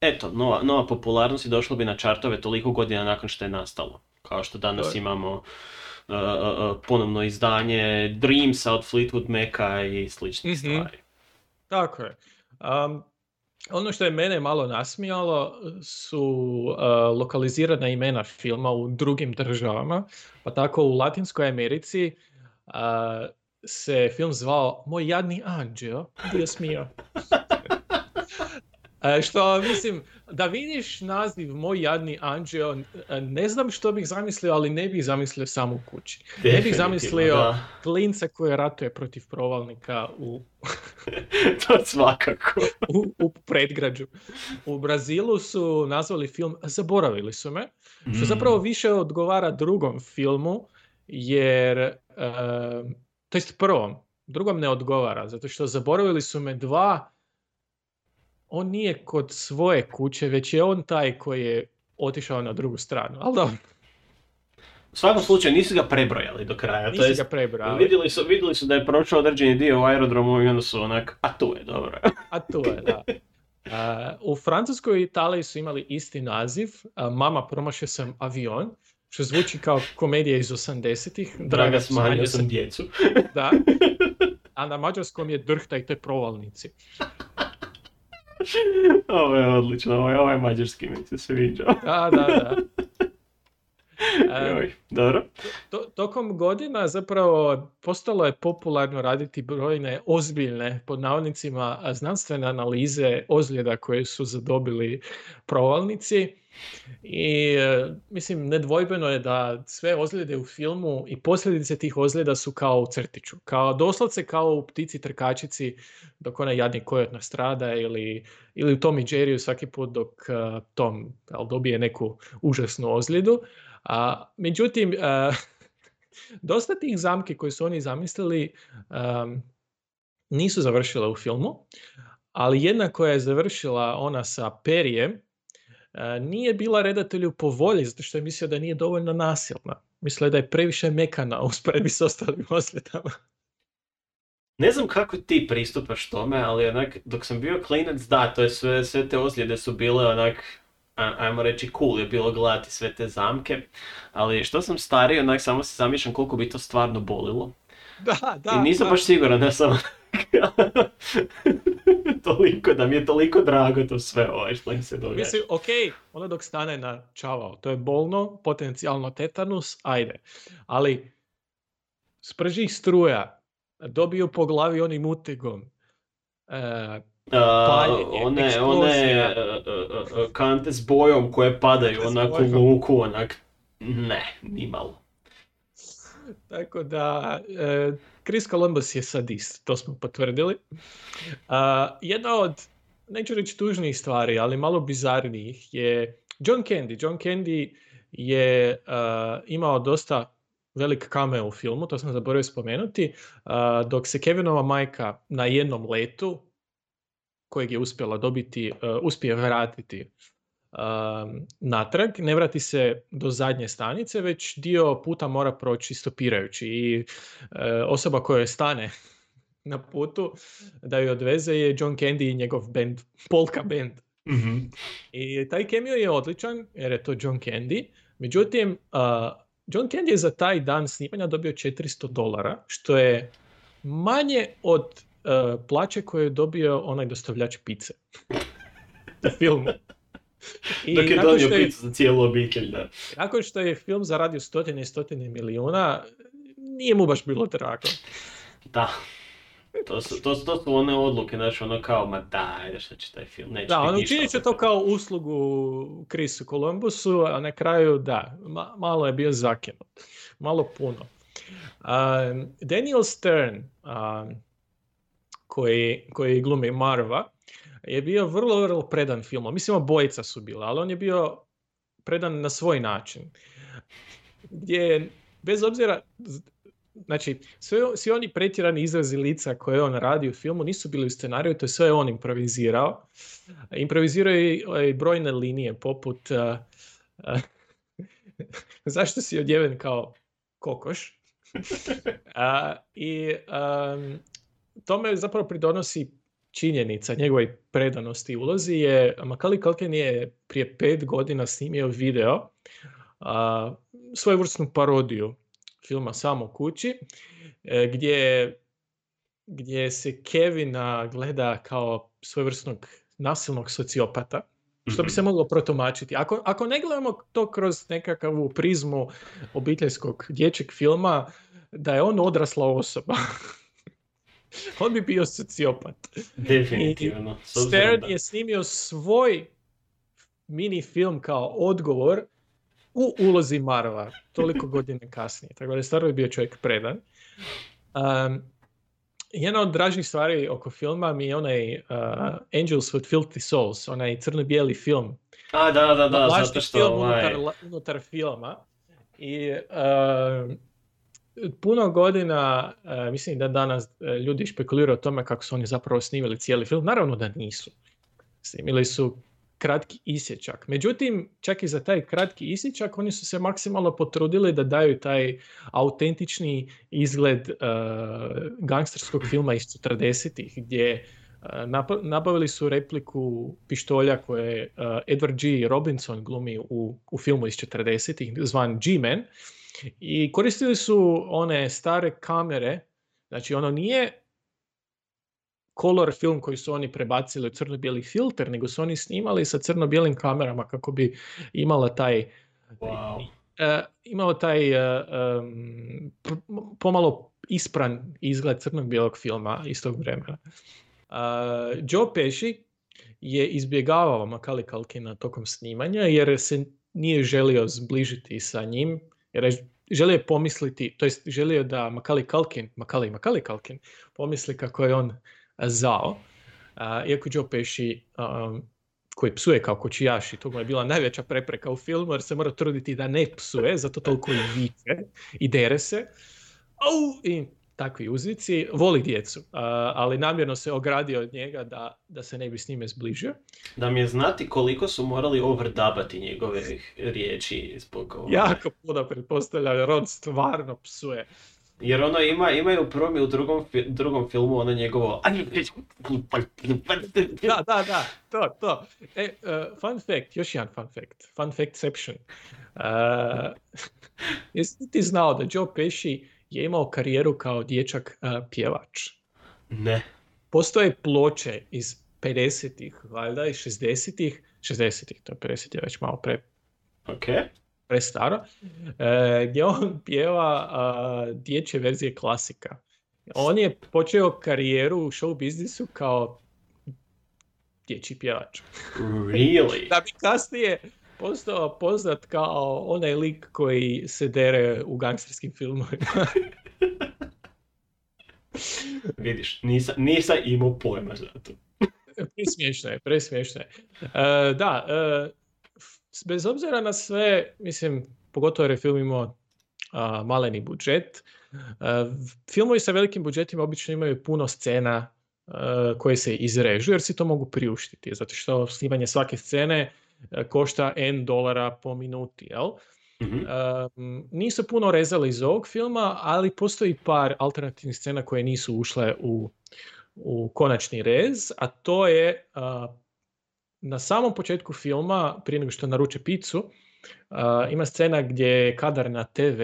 eto, nova, nova popularnost i došlo bi na čartove toliko godina nakon što je nastalo. Kao što danas imamo ponovno izdanje Dreamsa od Fleetwood Maca i sličnih Mhm. stvari. Tako je. Um, ono što je mene malo nasmijalo su uh, lokalizirana imena filma u drugim državama, pa tako u Latinskoj Americi uh, se film zvao Moj jadni anđeo, bio smio. E, Što mislim, da vidiš naziv Moj jadni anđeo, ne znam što bih zamislio, ali ne bih zamislio sam u kući. Ne bih zamislio da. klinca koji ratuje protiv provalnika u to svakako. u, u predgrađu. U Brazilu su nazvali film Zaboravili su me, što Mm. zapravo više odgovara drugom filmu, jer, e, to jest prvom, drugom ne odgovara, zato što Zaboravili su me dva, on nije kod svoje kuće, već je on taj koji je otišao na drugu stranu. Ali dobro, U svakom slučaju nisu ga prebrojali do kraja. to nisi jest, ga prebrali. Vidjeli su, vidjeli su da je prošao određeni dio u aerodromu i onda su onak, a tu je, dobro. A tu je, da. A, u Francuskoj i Italiji su imali isti naziv, a, Mama promašio sam avion, što zvuči kao komedija iz 80-ih. Draga, smanjio sam djecu. Da. A na mađarskom je Drhta i to je provalnici. Ovo je odlično, ovo je, mađarski mi se sviđa. Da, da, da. Joj, dobro. To, tokom godina zapravo postalo je popularno raditi brojne ozbiljne, pod navodnicima, znanstvene analize ozljeda koje su zadobili provalnici. I e, mislim, nedvojbeno je da sve ozljede u filmu i posljedice tih ozljeda su kao u crtiću. Kao, doslovce kao u ptici trkačici dok onaj jadni kojot nastrada ili, ili u Tom i Jerryu svaki put dok e, Tom jel, dobije neku užasnu ozljedu. A, međutim, e, dosta tih zamki koje su oni zamislili em, nisu završile u filmu, ali jedna koja je završila, ona sa Perijem, e, nije bila redatelju po volji, zato što je mislio da nije dovoljno nasilna. Mislio da je previše mekana usporedbi s ostalim osvjetama. Ne znam kako ti pristupaš tome, ali onak, dok sam bio klinac, da, to je sve, sve te ozljede su bile onak, a- ajmo reći cool je bilo gledati sve te zamke, ali što sam stariji, onak samo se zamišljam koliko bi to stvarno bolilo. Da, da. I nisam da. baš siguran da sam toliko, da mi je toliko drago to sve ovaj što im se događa. Mislim, ok, ono dok stane na čavao, to je bolno, potencijalno tetanus, ajde. Ali sprži struja, dobiju po glavi onim utegom, e, paljenje, one, one eksplozija. e, e, e, kante s bojom koje padaju Kante s onak u luku, onak, ne, nimalo. Tako da, e, Chris Columbus je sadist, to smo potvrdili. A, jedna od, neću reći tužnijih stvari, ali malo bizarnijih je John Candy. John Candy je a, imao dosta velik cameo u filmu, to sam zaboravio spomenuti, a, dok se Kevinova majka na jednom letu, kojeg je uspjela dobiti, a, uspije vratiti natrag, ne vrati se do zadnje stanice, već dio puta mora proći stopirajući i e, osoba koja stane na putu da ju odveze je John Candy i njegov band, Polka band. I taj cameo je odličan jer je to John Candy, međutim uh, John Candy je za taj dan snimanja dobio 400 dolara, što je manje od plaće koju je dobio onaj dostavljač pice u filmu. I Dok je donio je- picu za cijelu obitelj, da. nakon što je film zaradio stotine i stotine milijuna, nije mu baš bilo drago. Da. To su, to, to su one odluke, znači ono kao, ma daj, šta će taj film, neće Da, biti on ništa učinit će to kao uslugu Chrisu Columbusu, a na kraju da, ma- malo je bio zakinut. Malo puno. Um, Daniel Stern, um, koji, koji glumi Marva, je bio vrlo, vrlo predan filmom. Mislim, obojica su bila, ali on je bio predan na svoj način. Gdje, je, bez obzira, znači, sve, svi oni pretjerani izrazi lica koje on radi u filmu nisu bili u scenariju, to je sve on improvizirao. Improvizirao je i- brojne linije poput uh, uh, zašto si odjeven kao kokoš? A, I um, tome zapravo pridonosi činjenica njegovoj predanosti i ulozi je Macaulay Culkin je prije pet godina snimio video a, svojevrsnu parodiju filma Samo kući e, gdje, gdje se Kevina gleda kao svojevrsnog nasilnog sociopata što bi se moglo protumačiti. Ako, ako ne gledamo to kroz nekakvu prizmu obiteljskog dječjeg filma, da je on odrasla osoba. on bi bio sociopat. Definitivno. Stern da- je snimio svoj mini film kao odgovor u ulozi Marva, toliko godine kasnije. Tako da je stvarno bio čovjek predan. Um, jedna od dražih stvari oko filma mi je onaj uh, Angels with Filthy Souls, onaj crno-bijeli film. A, da, da, da, zato što film ovaj... unutar, unutar filma. I um, puno godina, uh, mislim da danas uh, ljudi špekuliraju o tome kako su oni zapravo snimili cijeli film. Naravno da nisu. Snimili su kratki isječak. Međutim, čak i za taj kratki isječak oni su se maksimalno potrudili da daju taj autentični izgled uh, gangsterskog filma iz 40-ih gdje nabavili su repliku pištolja koje uh, Edward G. Robinson glumi u, u filmu iz 40-ih zvan G-Man i koristili su one stare kamere znači ono nije color film koji su oni prebacili u crno-bijeli filter, nego su oni snimali sa crno-bijelim kamerama kako bi imala taj Wow. e, imao taj em, pr- pomalo ispran izgled crnog bijelog filma iz tog vremena. Uh, Joe Pesci je izbjegavao Macaulay Culkina tokom snimanja jer se nije želio zbližiti sa njim, jer je želio pomisliti, to jest želio da Macaulay Culkin, Macaulay, Macaulay Culkin pomisli kako je on zao, a, iako Joe Pesci um, koji psuje kao kočijaš i to mu je bila najveća prepreka u filmu jer se mora truditi da ne psuje, zato toliko i viče i dere se. Au! I takvi uzvici, voli djecu, ali namjerno se ogradio od njega da, da se ne bi s njime zbližio. Da mi je znati koliko su morali overdabati njegove riječi zbog ovoga. Jako puno pretpostavljam jer on stvarno psuje. Jer ono ima, ima u prvom i u drugom, fi- drugom filmu ono njegovo... Da, da, da, to, to. E, uh, fun fact, još jedan fun fact. Fun factception. Uh, jesi ti znao da Joe Pesci je imao karijeru kao dječak uh, pjevač? Ne. Postoje ploče iz 50-ih, valjda, i 60-ih, 60-ih, to je 50 je već malo pre, Ok. prestaro, e, gdje on pjeva a, dječje verzije klasika. On je počeo karijeru u show biznisu kao dječji pjevač. Really? Da bi kasnije postao poznat kao onaj lik koji se dere u gangsterskim filmovima. Vidiš, nisam, nisam imao pojma za to. presmiješno je, presmiješno je. E, da, e, f- bez obzira na sve, mislim, pogotovo jer je film imao a, maleni budžet, a, v- filmovi sa velikim budžetima obično imaju puno scena a, koje se izrežu jer si to mogu priuštiti, zato što snimanje svake scene košta N dolara po minuti, jel? Mhm. Um, nisu puno rezali iz ovog filma, ali postoji par alternativnih scena koje nisu ušle u, u konačni rez, a to je a, na samom početku filma, prije nego što naruče picu, a, ima scena gdje je kadar na TV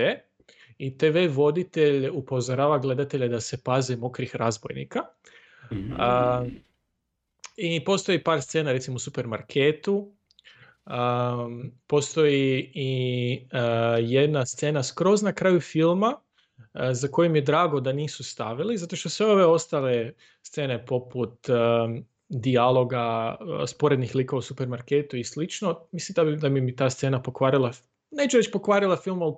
i TV voditelj upozorava gledatelje da se paze mokrih razbojnika. Mhm. A, I postoji par scena recimo u supermarketu. Um, postoji i uh, jedna scena skroz na kraju filma uh, za koju mi je drago da nisu stavili, zato što sve ove ostale scene poput um, dijaloga, sporednih likova u supermarketu i slično, mislim da bi, da bi mi ta scena pokvarila, neću reći pokvarila film, ali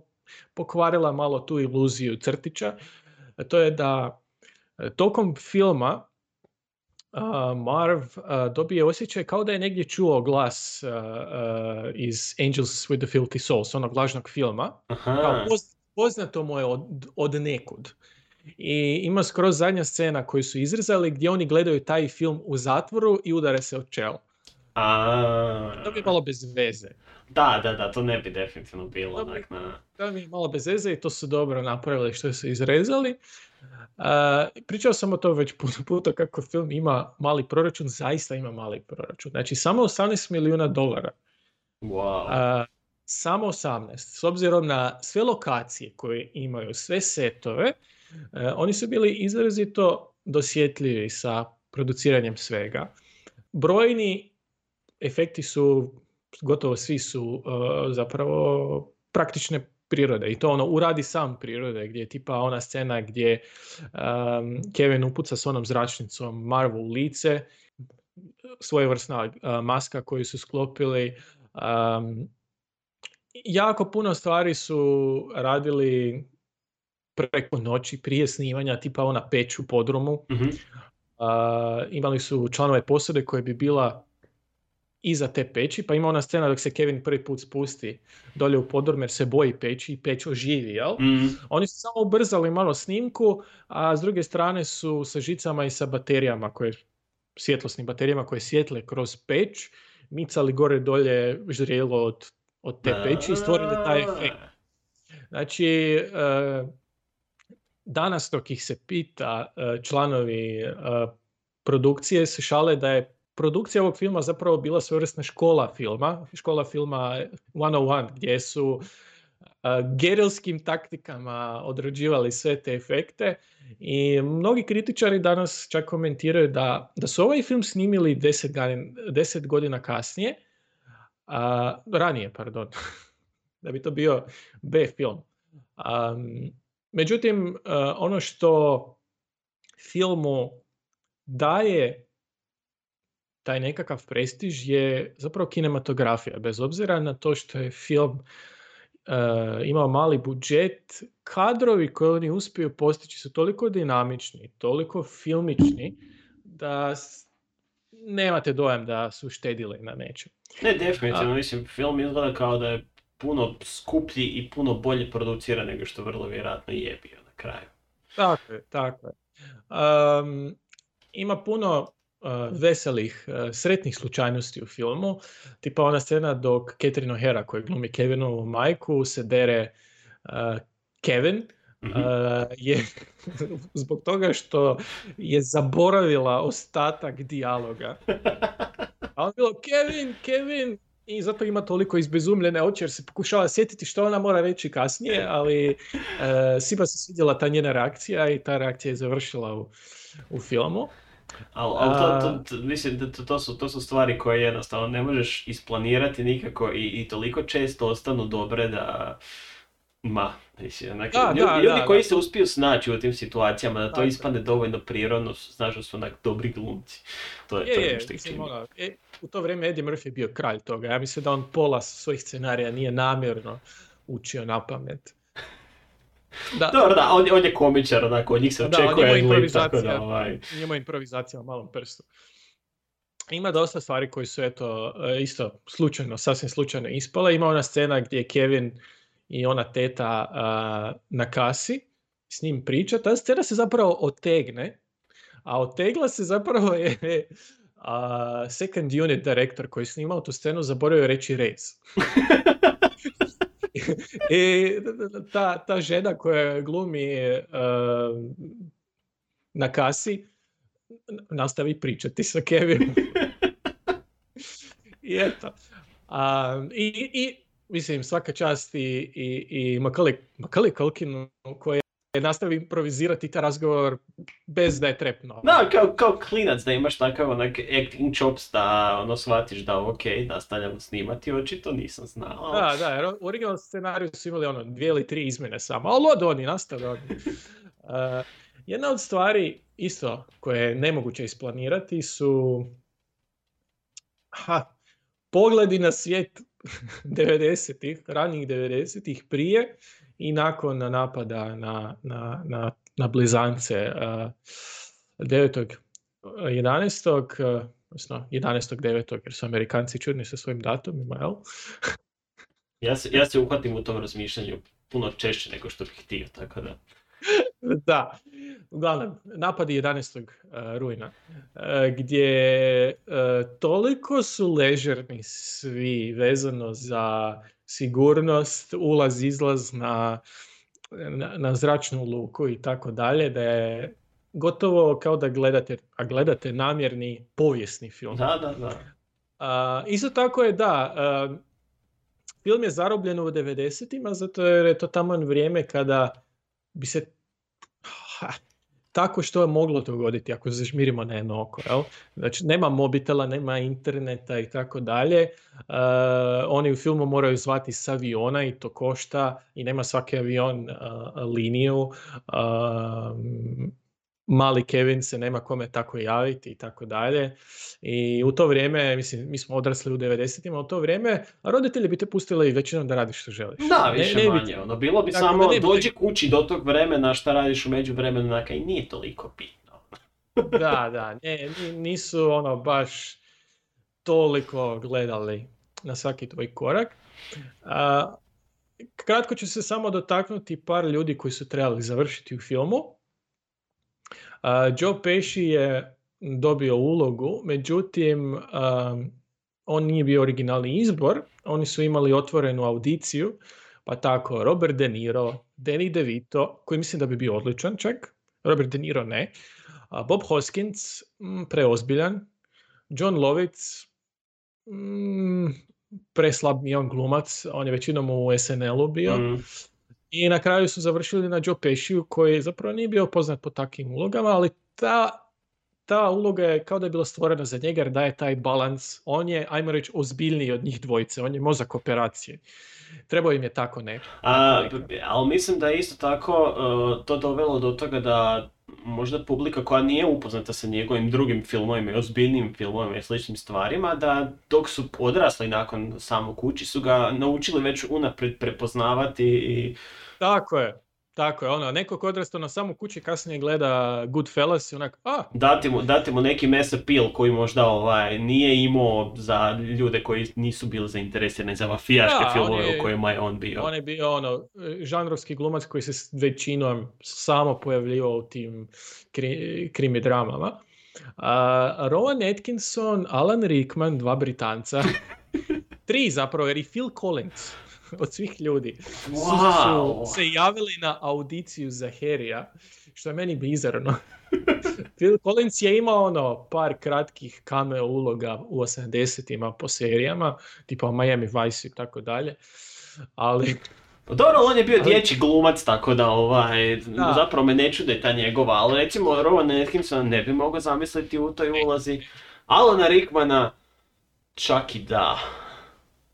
pokvarila malo tu iluziju crtića. To je da tokom filma a, Marv dobije osjećaj kao da je negdje čuo glas iz Angels with the Filthy Souls, onog lažnog filma. Kao poz- poznato mu je od, od nekud. I ima skroz zadnja scena koju su izrezali gdje oni gledaju taj film u zatvoru i udare se od čela. A, To bi malo bez veze. Da, da, da, to ne bi definitivno bilo Dobro. onak na... To mi je malo bez veze i to su dobro napravili što su izrezali. Pričao sam o tom već puno puta kako film ima mali proračun, zaista ima mali proračun. Znači samo 18 milijuna dolara. Wow. Samo 18. S obzirom na sve lokacije koje imaju, sve setove, e, oni su bili izrazito dosjetljivi sa produciranjem svega. Brojni efekti su, gotovo svi su e, zapravo praktične prirode i to ono uradi sam prirode gdje je tipa ona scena gdje um, Kevin upuca s onom zračnicom Marvel u lice svojevrsna uh, maska koju su sklopili um, jako puno stvari su radili preko noći prije snimanja tipa ona peć u podrumu Mhm. Uh, imali su članove posade koje bi bila iza te peći, pa ima ona scena dok se Kevin prvi put spusti dolje u podrum jer se boji peći i peć oživi, jel? Mm. Oni su samo ubrzali malo snimku, a s druge strane su sa žicama i sa baterijama koje, svjetlosnim baterijama koje svjetle kroz peć, micali gore dolje žrijelo od, od te peći i stvorili taj efekt. Znači, e, danas dok ih se pita e, članovi e, produkcije se šale da je produkcija ovog filma zapravo bila svojevrsna škola filma, škola filma 101 gdje su gerilskim taktikama odrađivali sve te efekte i mnogi kritičari danas čak komentiraju da, da su ovaj film snimili 10 godina, 10 godina kasnije, a, ranije, pardon, da bi to bio B film. Um, međutim, ono što filmu daje taj nekakav prestiž je zapravo kinematografija. Bez obzira na to što je film uh, imao mali budžet, kadrovi koje oni uspiju postići su toliko dinamični, toliko filmični, da nemate dojam da su štedili na nečem. Ne, definitivno, mislim, film izgleda kao da je puno skuplji i puno bolje produciran nego što vrlo vjerojatno je bio na kraju. Tako je, tako je. Um, ima puno veselih, uh, sretnih slučajnosti u filmu. Tipa ona scena dok Catherine O'Hara koji glumi Kevinovu majku se dere uh, Kevin uh, je zbog toga što je zaboravila ostatak dijaloga. A on bilo Kevin, Kevin i zato ima toliko izbezumljene oči jer se pokušava sjetiti što ona mora reći kasnije, ali e, svima se svidjela ta njena reakcija i ta reakcija je završila u, u filmu. Ali al to, to, to- mislim to, to, su, to su stvari koje jednostavno ne možeš isplanirati nikako i, i toliko često ostanu dobre da... Ma, mislim, onak, Da, ljudi, da, ljudi da, koji da. se uspiju snaći u tim situacijama, da to ispadne dovoljno prirodno, znaš da su onak dobri glumci. To je, Je, to je je, što mislim, ono, e, u to vrijeme Eddie Murphy je bio kralj toga. Ja mislim da on pola svojih scenarija nije namjerno učio na pamet. Da, Dobro, da, on, je- on je komičar, onako, od njih se Da, on očekuje ima tako da, improvizacija. ovaj, njima improvizacija na malom prstu. Ima dosta stvari koji su eto e, isto slučajno, sasvim slučajno ispale. Ima ona scena gdje je Kevin i ona teta a, na kasi s njim priča. Ta scena se zapravo otegne, a otegla se zapravo je a, second unit director koji je snimao tu scenu zaboravio reći rez. I ta, ta žena koja glumi e, na kasi nastavi pričati sa Kevinom. I eto. A, i, I, mislim, svaka čast i, i, i Macaulay, Macaulay Culkinu koji nastavi improvizirati taj razgovor bez da je trepno. Da, kao, kao klinac da imaš takav onak acting chops da ono shvatiš da ok, nastavljamo snimati, očito nisam znao. Da, da, jer u originalnom scenariju su imali ono dvije ili tri izmjene samo, ali od oni nastave oni. Uh, jedna od stvari isto koje je nemoguće isplanirati su ha, pogledi na svijet 90-ih, ranijih 90-ih prije i nakon napada na, na, na, na blizance uh, 9. 11. uh, odnosno 11.9. jer su Amerikanci čudni sa svojim datumima, jel? Ja, se, ja se uhvatim u tom razmišljanju puno češće nego što bih htio, tako da. Da, uglavnom, napadi 11. uh, rujna, uh, gdje uh, toliko su ležerni svi vezano za sigurnost, ulaz, izlaz na, na, na zračnu luku i tako dalje, da je gotovo kao da gledate, a gledate namjerni povijesni film. Da, da, da. Isto tako je da, film je zarobljen u 90-ima zato jer je to tamo vrijeme kada bi se ha, tako što je moglo dogoditi ako se na jedno oko. Jel? Znači, nema mobitela, nema interneta i tako dalje. A, oni u filmu moraju zvati s aviona i to košta i nema svaki avion a, liniju. A, mali Kevin se nema kome tako javiti i tako dalje. I u to vrijeme, mislim, mi smo odrasli u 90-ima, u to vrijeme, a roditelji bi te pustili većinom da radiš što želiš. Da, Ne- više ne bi- manje. Ono, bilo bi Tako samo ne bi- dođi kući do tog vremena, šta radiš u međuvremenu, naka i nije toliko bitno. Da, da, ne, ni- nisu ono baš toliko gledali na svaki tvoj korak. A, kratko ću se samo dotaknuti par ljudi koji su trebali završiti u filmu. A, Joe Pesci je dobio ulogu, međutim um, on nije bio originalni izbor, oni su imali otvorenu audiciju, pa tako Robert De Niro, Danny DeVito, koji mislim da bi bio odličan čak, Robert De Niro ne, a Bob Hoskins, mm, preozbiljan, John Lovitz, mm, preslab on glumac, on je većinom u SNL-u bio, Mm. I na kraju su završili na Joe Pesciju koji zapravo nije bio poznat po takvim ulogama, ali ta, ta uloga je kao da je bila stvorena za njega jer daje taj balans. On je, ajmo reći, ozbiljniji od njih dvojice. On je mozak operacije. Trebao im je tako ne. A, ali mislim da je isto tako uh, to dovelo do toga da možda publika koja nije upoznata sa njegovim drugim filmovima i ozbiljnim filmovima i sličnim stvarima, da dok su odrasli nakon samo kući su ga naučili već unaprijed prepoznavati i Tako je. Tako je, ono, neko ko odrastao na samu kući kasnije gleda Goodfellas i onak, a, dati mu, dati mu neki mesa pil koji možda ovaj, nije imao za ljude koji nisu bili zainteresirani za mafijaške filmove u kojima je on bio. on je bio ono, žanrovski glumac koji se većinom samo pojavljivao u tim kri, krimi dramama. A, Rowan Atkinson, Alan Rickman, dva Britanca, tri zapravo, jer i Phil Collins od svih ljudi su, Wow. su se javili na audiciju za Harrya, što je meni bizarno. Phil Collins je imao ono par kratkih cameo uloga u 80-ima po serijama, tipa Miami Vice i tako dalje, ali Pa Dobro, on je bio Ali- dječji glumac, tako da ovaj, Da. zapravo me ne čude ta njegova, ali recimo Rowan Atkinson ne bi mogao zamisliti u toj ulozi. Alana Rickmana čak i da.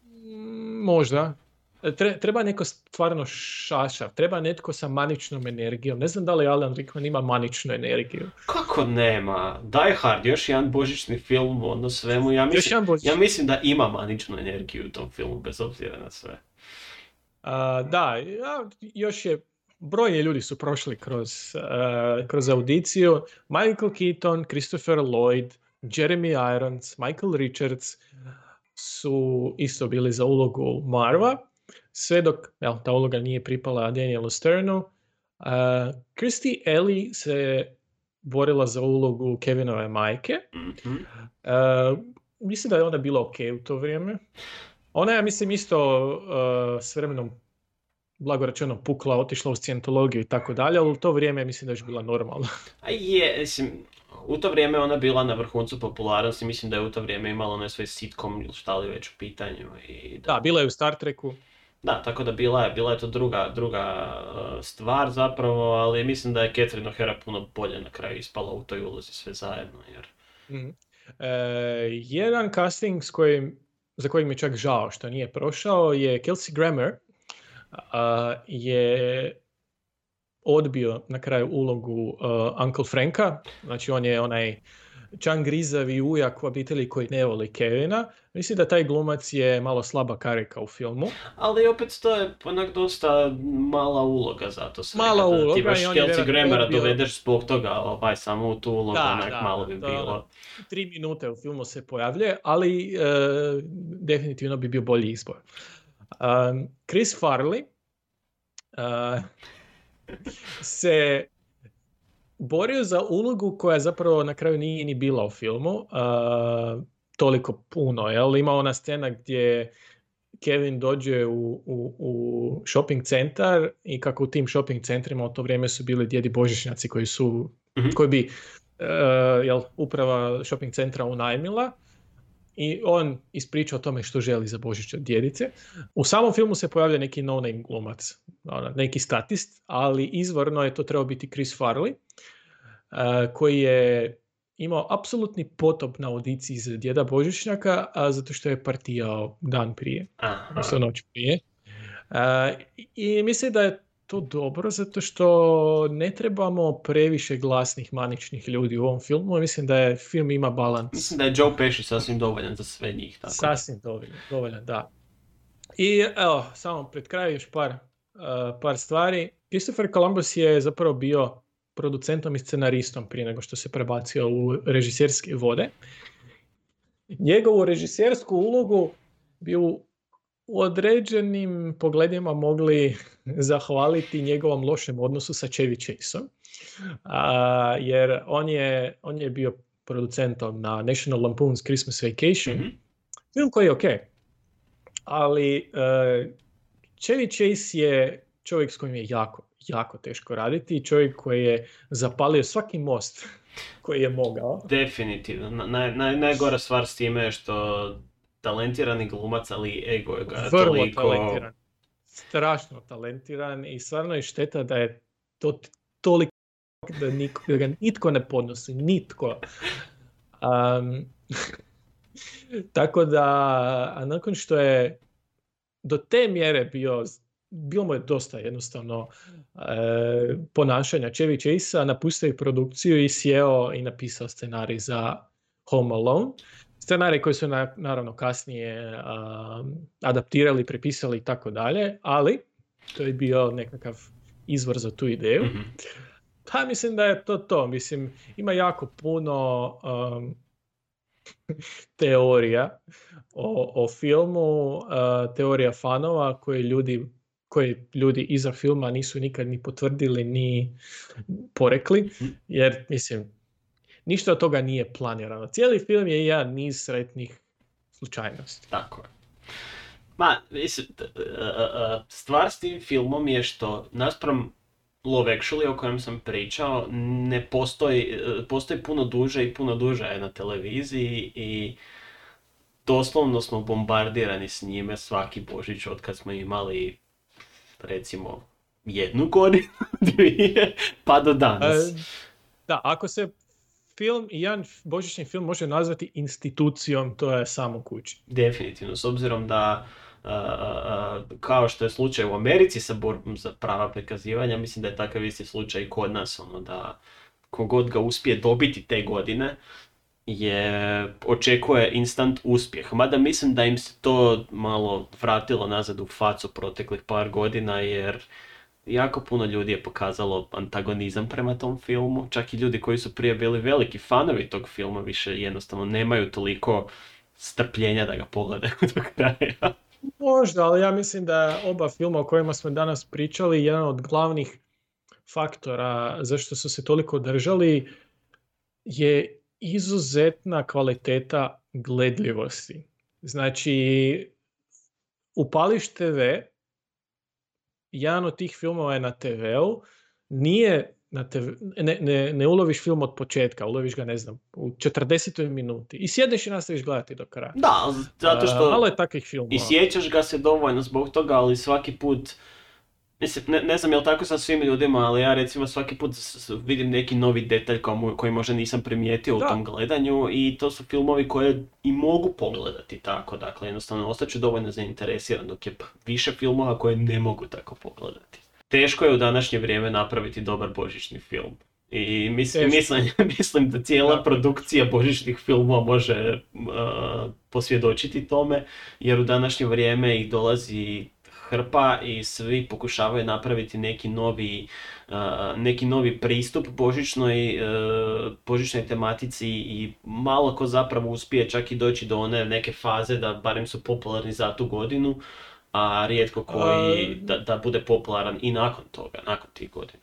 Mm, Možda. Tre- treba neko stvarno šašav, treba netko sa maničnom energijom. Ne znam da li Alan Rickman ima maničnu energiju. Kako nema? Die Hard, još jedan božićni film, ono svemu. Ja mislim, ja mislim da ima maničnu energiju u tom filmu, bez obzira na sve. A, da, ja, još je, brojni ljudi su prošli kroz, a, kroz audiciju. Michael Keaton, Christopher Lloyd, Jeremy Irons, Michael Richards su isto bili za ulogu Marva, sve dok jel, ta uloga nije pripala Danielu Sternu. A, Christy Ellie se borila za ulogu Kevinove majke. E, mislim da je ona bila ok u to vrijeme. Ona je, ja mislim, isto e, s vremenom blago rečeno pukla, otišla u scijentologiju i tako dalje, ali u to vrijeme mislim da je bila normalna. A je, mislim, u to vrijeme ona bila na vrhuncu popularnosti, mislim da je u to vrijeme imala onaj svoj sitcom ili šta li već u pitanju. I da, Da, bila je u Star Treku. Da, tako da bila je, bila je to druga, druga uh, stvar zapravo, ali mislim da je Catherine O'Hara puno bolje na kraju ispala u toj ulozi sve zajedno, jer... Mhm. E, jedan casting s kojim, za kojeg mi je čak žao što nije prošao je Kelsey Grammer a, je odbio na kraju ulogu uh, Uncle Franka, znači on je onaj čan grizavi ujak u obitelji koji ne voli Kevina. Mislim da taj glumac je malo slaba karika u filmu. Ali opet to je onak dosta mala uloga za to. Mala da ti uloga baš i on je Kelsey odbio- dovedeš zbog toga, ovaj, samo u tu ulogu, Da, onak da, malo bi da, bilo. da. Tri minute u filmu se pojavljuje, ali e, definitivno bi bio bolji izbor. Um, Chris Farley uh, se borio za ulogu koja zapravo na kraju nije ni bila u filmu. uh, toliko puno, jel? Ima ona scena gdje Kevin dođe u, u, u shopping centar i kako u tim shopping centrima u to vrijeme su bili djedi božićnjaci koji su, Mhm. koji bi uh, jel, uprava shopping centra unajmila i on ispriča o tome što želi za Božić od djedice. U samom filmu se pojavlja neki no-name glumac, ono, neki statist, ali izvorno je to trebao biti Chris Farley, uh, koji je imao apsolutni potop na audiciji za djeda Božićnjaka, a zato što je partijao dan prije odnosno noć prije. E, I mislim da je to dobro zato što ne trebamo previše glasnih maničnih ljudi u ovom filmu. Mislim da je film ima balans. Mislim da je Joe Pesci sasvim dovoljan za sve njih. Tako. Sasvim dovoljan, dovoljan, da. I evo, samo pred kraj još par, uh, par stvari. Christopher Columbus je zapravo bio producentom i scenaristom prije nego što se prebacio u režiserske vode. Njegovu režisersku ulogu bi u određenim pogledima mogli zahvaliti njegovom lošem odnosu sa Chevy Chaseom. A, jer on je, on je bio producentom na National Lampoon's Christmas Vacation. Mhm. Film koji je ok. Ali uh, Chevy Chase je čovjek s kojim je jako, jako teško raditi. i Čovjek koji je zapalio svaki most koji je mogao. Definitivno. Na- Naj, naj, najgora stvar s time je što talentirani glumac, ali ego ga je Vrlo toliko... talentiran. Strašno talentiran i stvarno je šteta da je to toliko da, niko- da ga nitko ne podnosi, nitko. Um, tako da, a nakon što je do te mjere bio, bilo mu je dosta jednostavno e, ponašanja Chevy Chase-a, napustio je produkciju i sjeo i napisao scenarij za Home Alone. Scenarij koji su na- naravno kasnije a, adaptirali, prepisali i tako dalje, ali to je bio nekakav izvor za tu ideju. Mhm. Pa mislim da je to to. Mislim, ima jako puno um, teorija o, o filmu, uh, teorija fanova koje ljudi koje ljudi iza filma nisu nikad ni potvrdili ni porekli, jer mislim, ništa od toga nije planirano. Cijeli film je jedan niz sretnih slučajnosti. Tako je. Ma, mislim, t- a- a- stvar s tim filmom je što naspram Love Actually o kojem sam pričao, ne postoji, e, postoji puno duže i puno duže je na televiziji i doslovno smo bombardirani s njime svaki Božić od kad smo imali recimo jednu godinu, dvije, pa do danas. E, da, ako se film, jedan božićni film može nazvati institucijom, to je samo kući. Definitivno, s obzirom da kao što je slučaj u Americi sa borbom za prava prikazivanja, mislim da je takav isti slučaj i kod nas, ono da kogod ga uspije dobiti te godine je očekuje instant uspjeh. Mada mislim da im se to malo vratilo nazad u facu proteklih par godina jer jako puno ljudi je pokazalo antagonizam prema tom filmu. Čak i ljudi koji su prije bili veliki fanovi tog filma više jednostavno nemaju toliko strpljenja da ga pogledaju do kraja. Možda, ali ja mislim da oba filma o kojima smo danas pričali jedan od glavnih faktora zašto su se toliko držali je izuzetna kvaliteta gledljivosti. Znači, upališ TV, jedan od tih filmova je na TV-u, nije na TV, ne, ne, ne uloviš film od početka, uloviš ga, ne znam, u 40. minuti i sjedneš i nastaviš gledati do kraja. Da, zato što malo je takvih filmova. i sjećaš ga se dovoljno zbog toga, ali svaki put Mislim, ne, ne znam je li tako sa svim ljudima, ali ja recimo svaki put vidim neki novi detalj koji, koji možda nisam primijetio u Da. tom gledanju i to su filmovi koje i mogu pogledati tako, dakle jednostavno ostaću dovoljno zainteresiran dok je više filmova koje ne mogu tako pogledati. Teško je u današnje vrijeme napraviti dobar božićni film. I mislim, mislim, mislim da cijela Da. produkcija božićnih filmova može uh, posvjedočiti tome, jer u današnje vrijeme ih dolazi hrpa i svi pokušavaju napraviti neki novi, neki novi pristup božićnoj, uh, božićnoj tematici i malo ko zapravo uspije čak i doći do one neke faze da barem su popularni za tu godinu, a rijetko koji da, da bude popularan i nakon toga, nakon tih godina.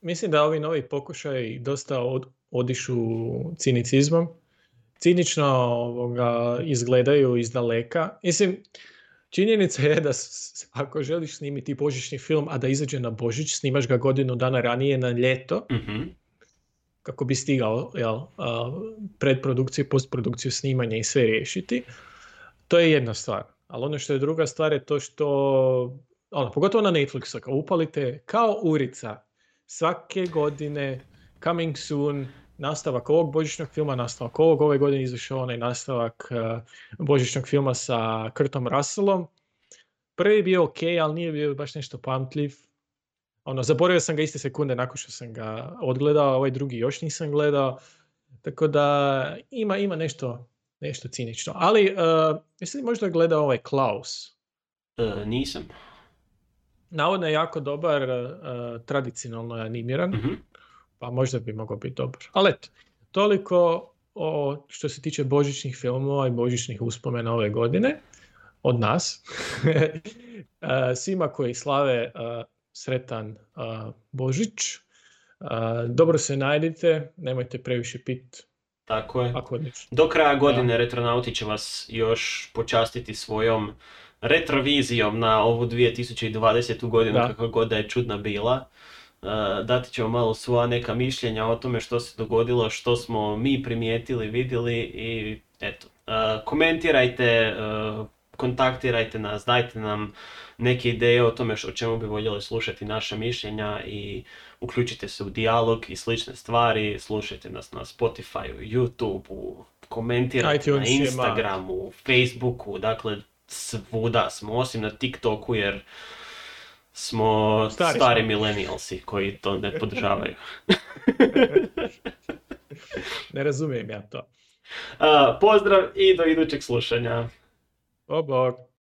Mislim da ovi novi pokušaji dosta od, odišu cinicizmom. Cinično ovoga, izgledaju iz daleka. Mislim, činjenica je da ako želiš snimiti božićni film, a da izađe na Božić, snimaš ga godinu dana ranije na ljeto, Mhm. kako bi stigao jel, predprodukciju, postprodukciju, snimanje i sve riješiti. To je jedna stvar. Ali ono što je druga stvar je to što, ono, pogotovo na Netflixu, kao upalite kao urica svake godine coming soon, nastavak ovog božićnog filma, nastavak ovog, ove godine izašao onaj nastavak uh, božićnog filma sa Kurtom Russellom. Prvi je bio ok, ali nije bio baš nešto pamtljiv. Ono, zaboravio sam ga iste sekunde nakon što sam ga odgledao, ovaj drugi još nisam gledao. Tako da ima, ima nešto, nešto cinično. Ali, uh, jesi li možda gledao ovaj Klaus? E, nisam. Navodno je jako dobar, uh, tradicionalno animiran, Mhm. Pa možda bi mogao biti dobar. Ali eto, toliko o što se tiče božićnih filmova i božićnih uspomena ove godine od nas. Svima koji slave sretan Božić. Dobro se najdite, nemojte previše pit Tako je. ako. Do kraja godine Retronauti će vas još počastiti svojom retrovizijom na ovu 2020. godinu, Da. kako god da je čudna bila. Uh, dati ćemo malo svoja neka mišljenja o tome što se dogodilo, što smo mi primijetili, vidjeli i eto. Uh, komentirajte, uh, kontaktirajte nas, dajte nam neke ideje o tome o čemu bi voljeli slušati naša mišljenja i uključite se u dijalog i slične stvari, slušajte nas na Spotify, YouTube, komentirajte na. Instagramu, Facebooku, dakle svuda smo, osim na TikToku jer smo Stari stari, smo. millennialsi koji to ne podržavaju. Ne razumijem ja to. A, pozdrav i do idućeg slušanja. O bog.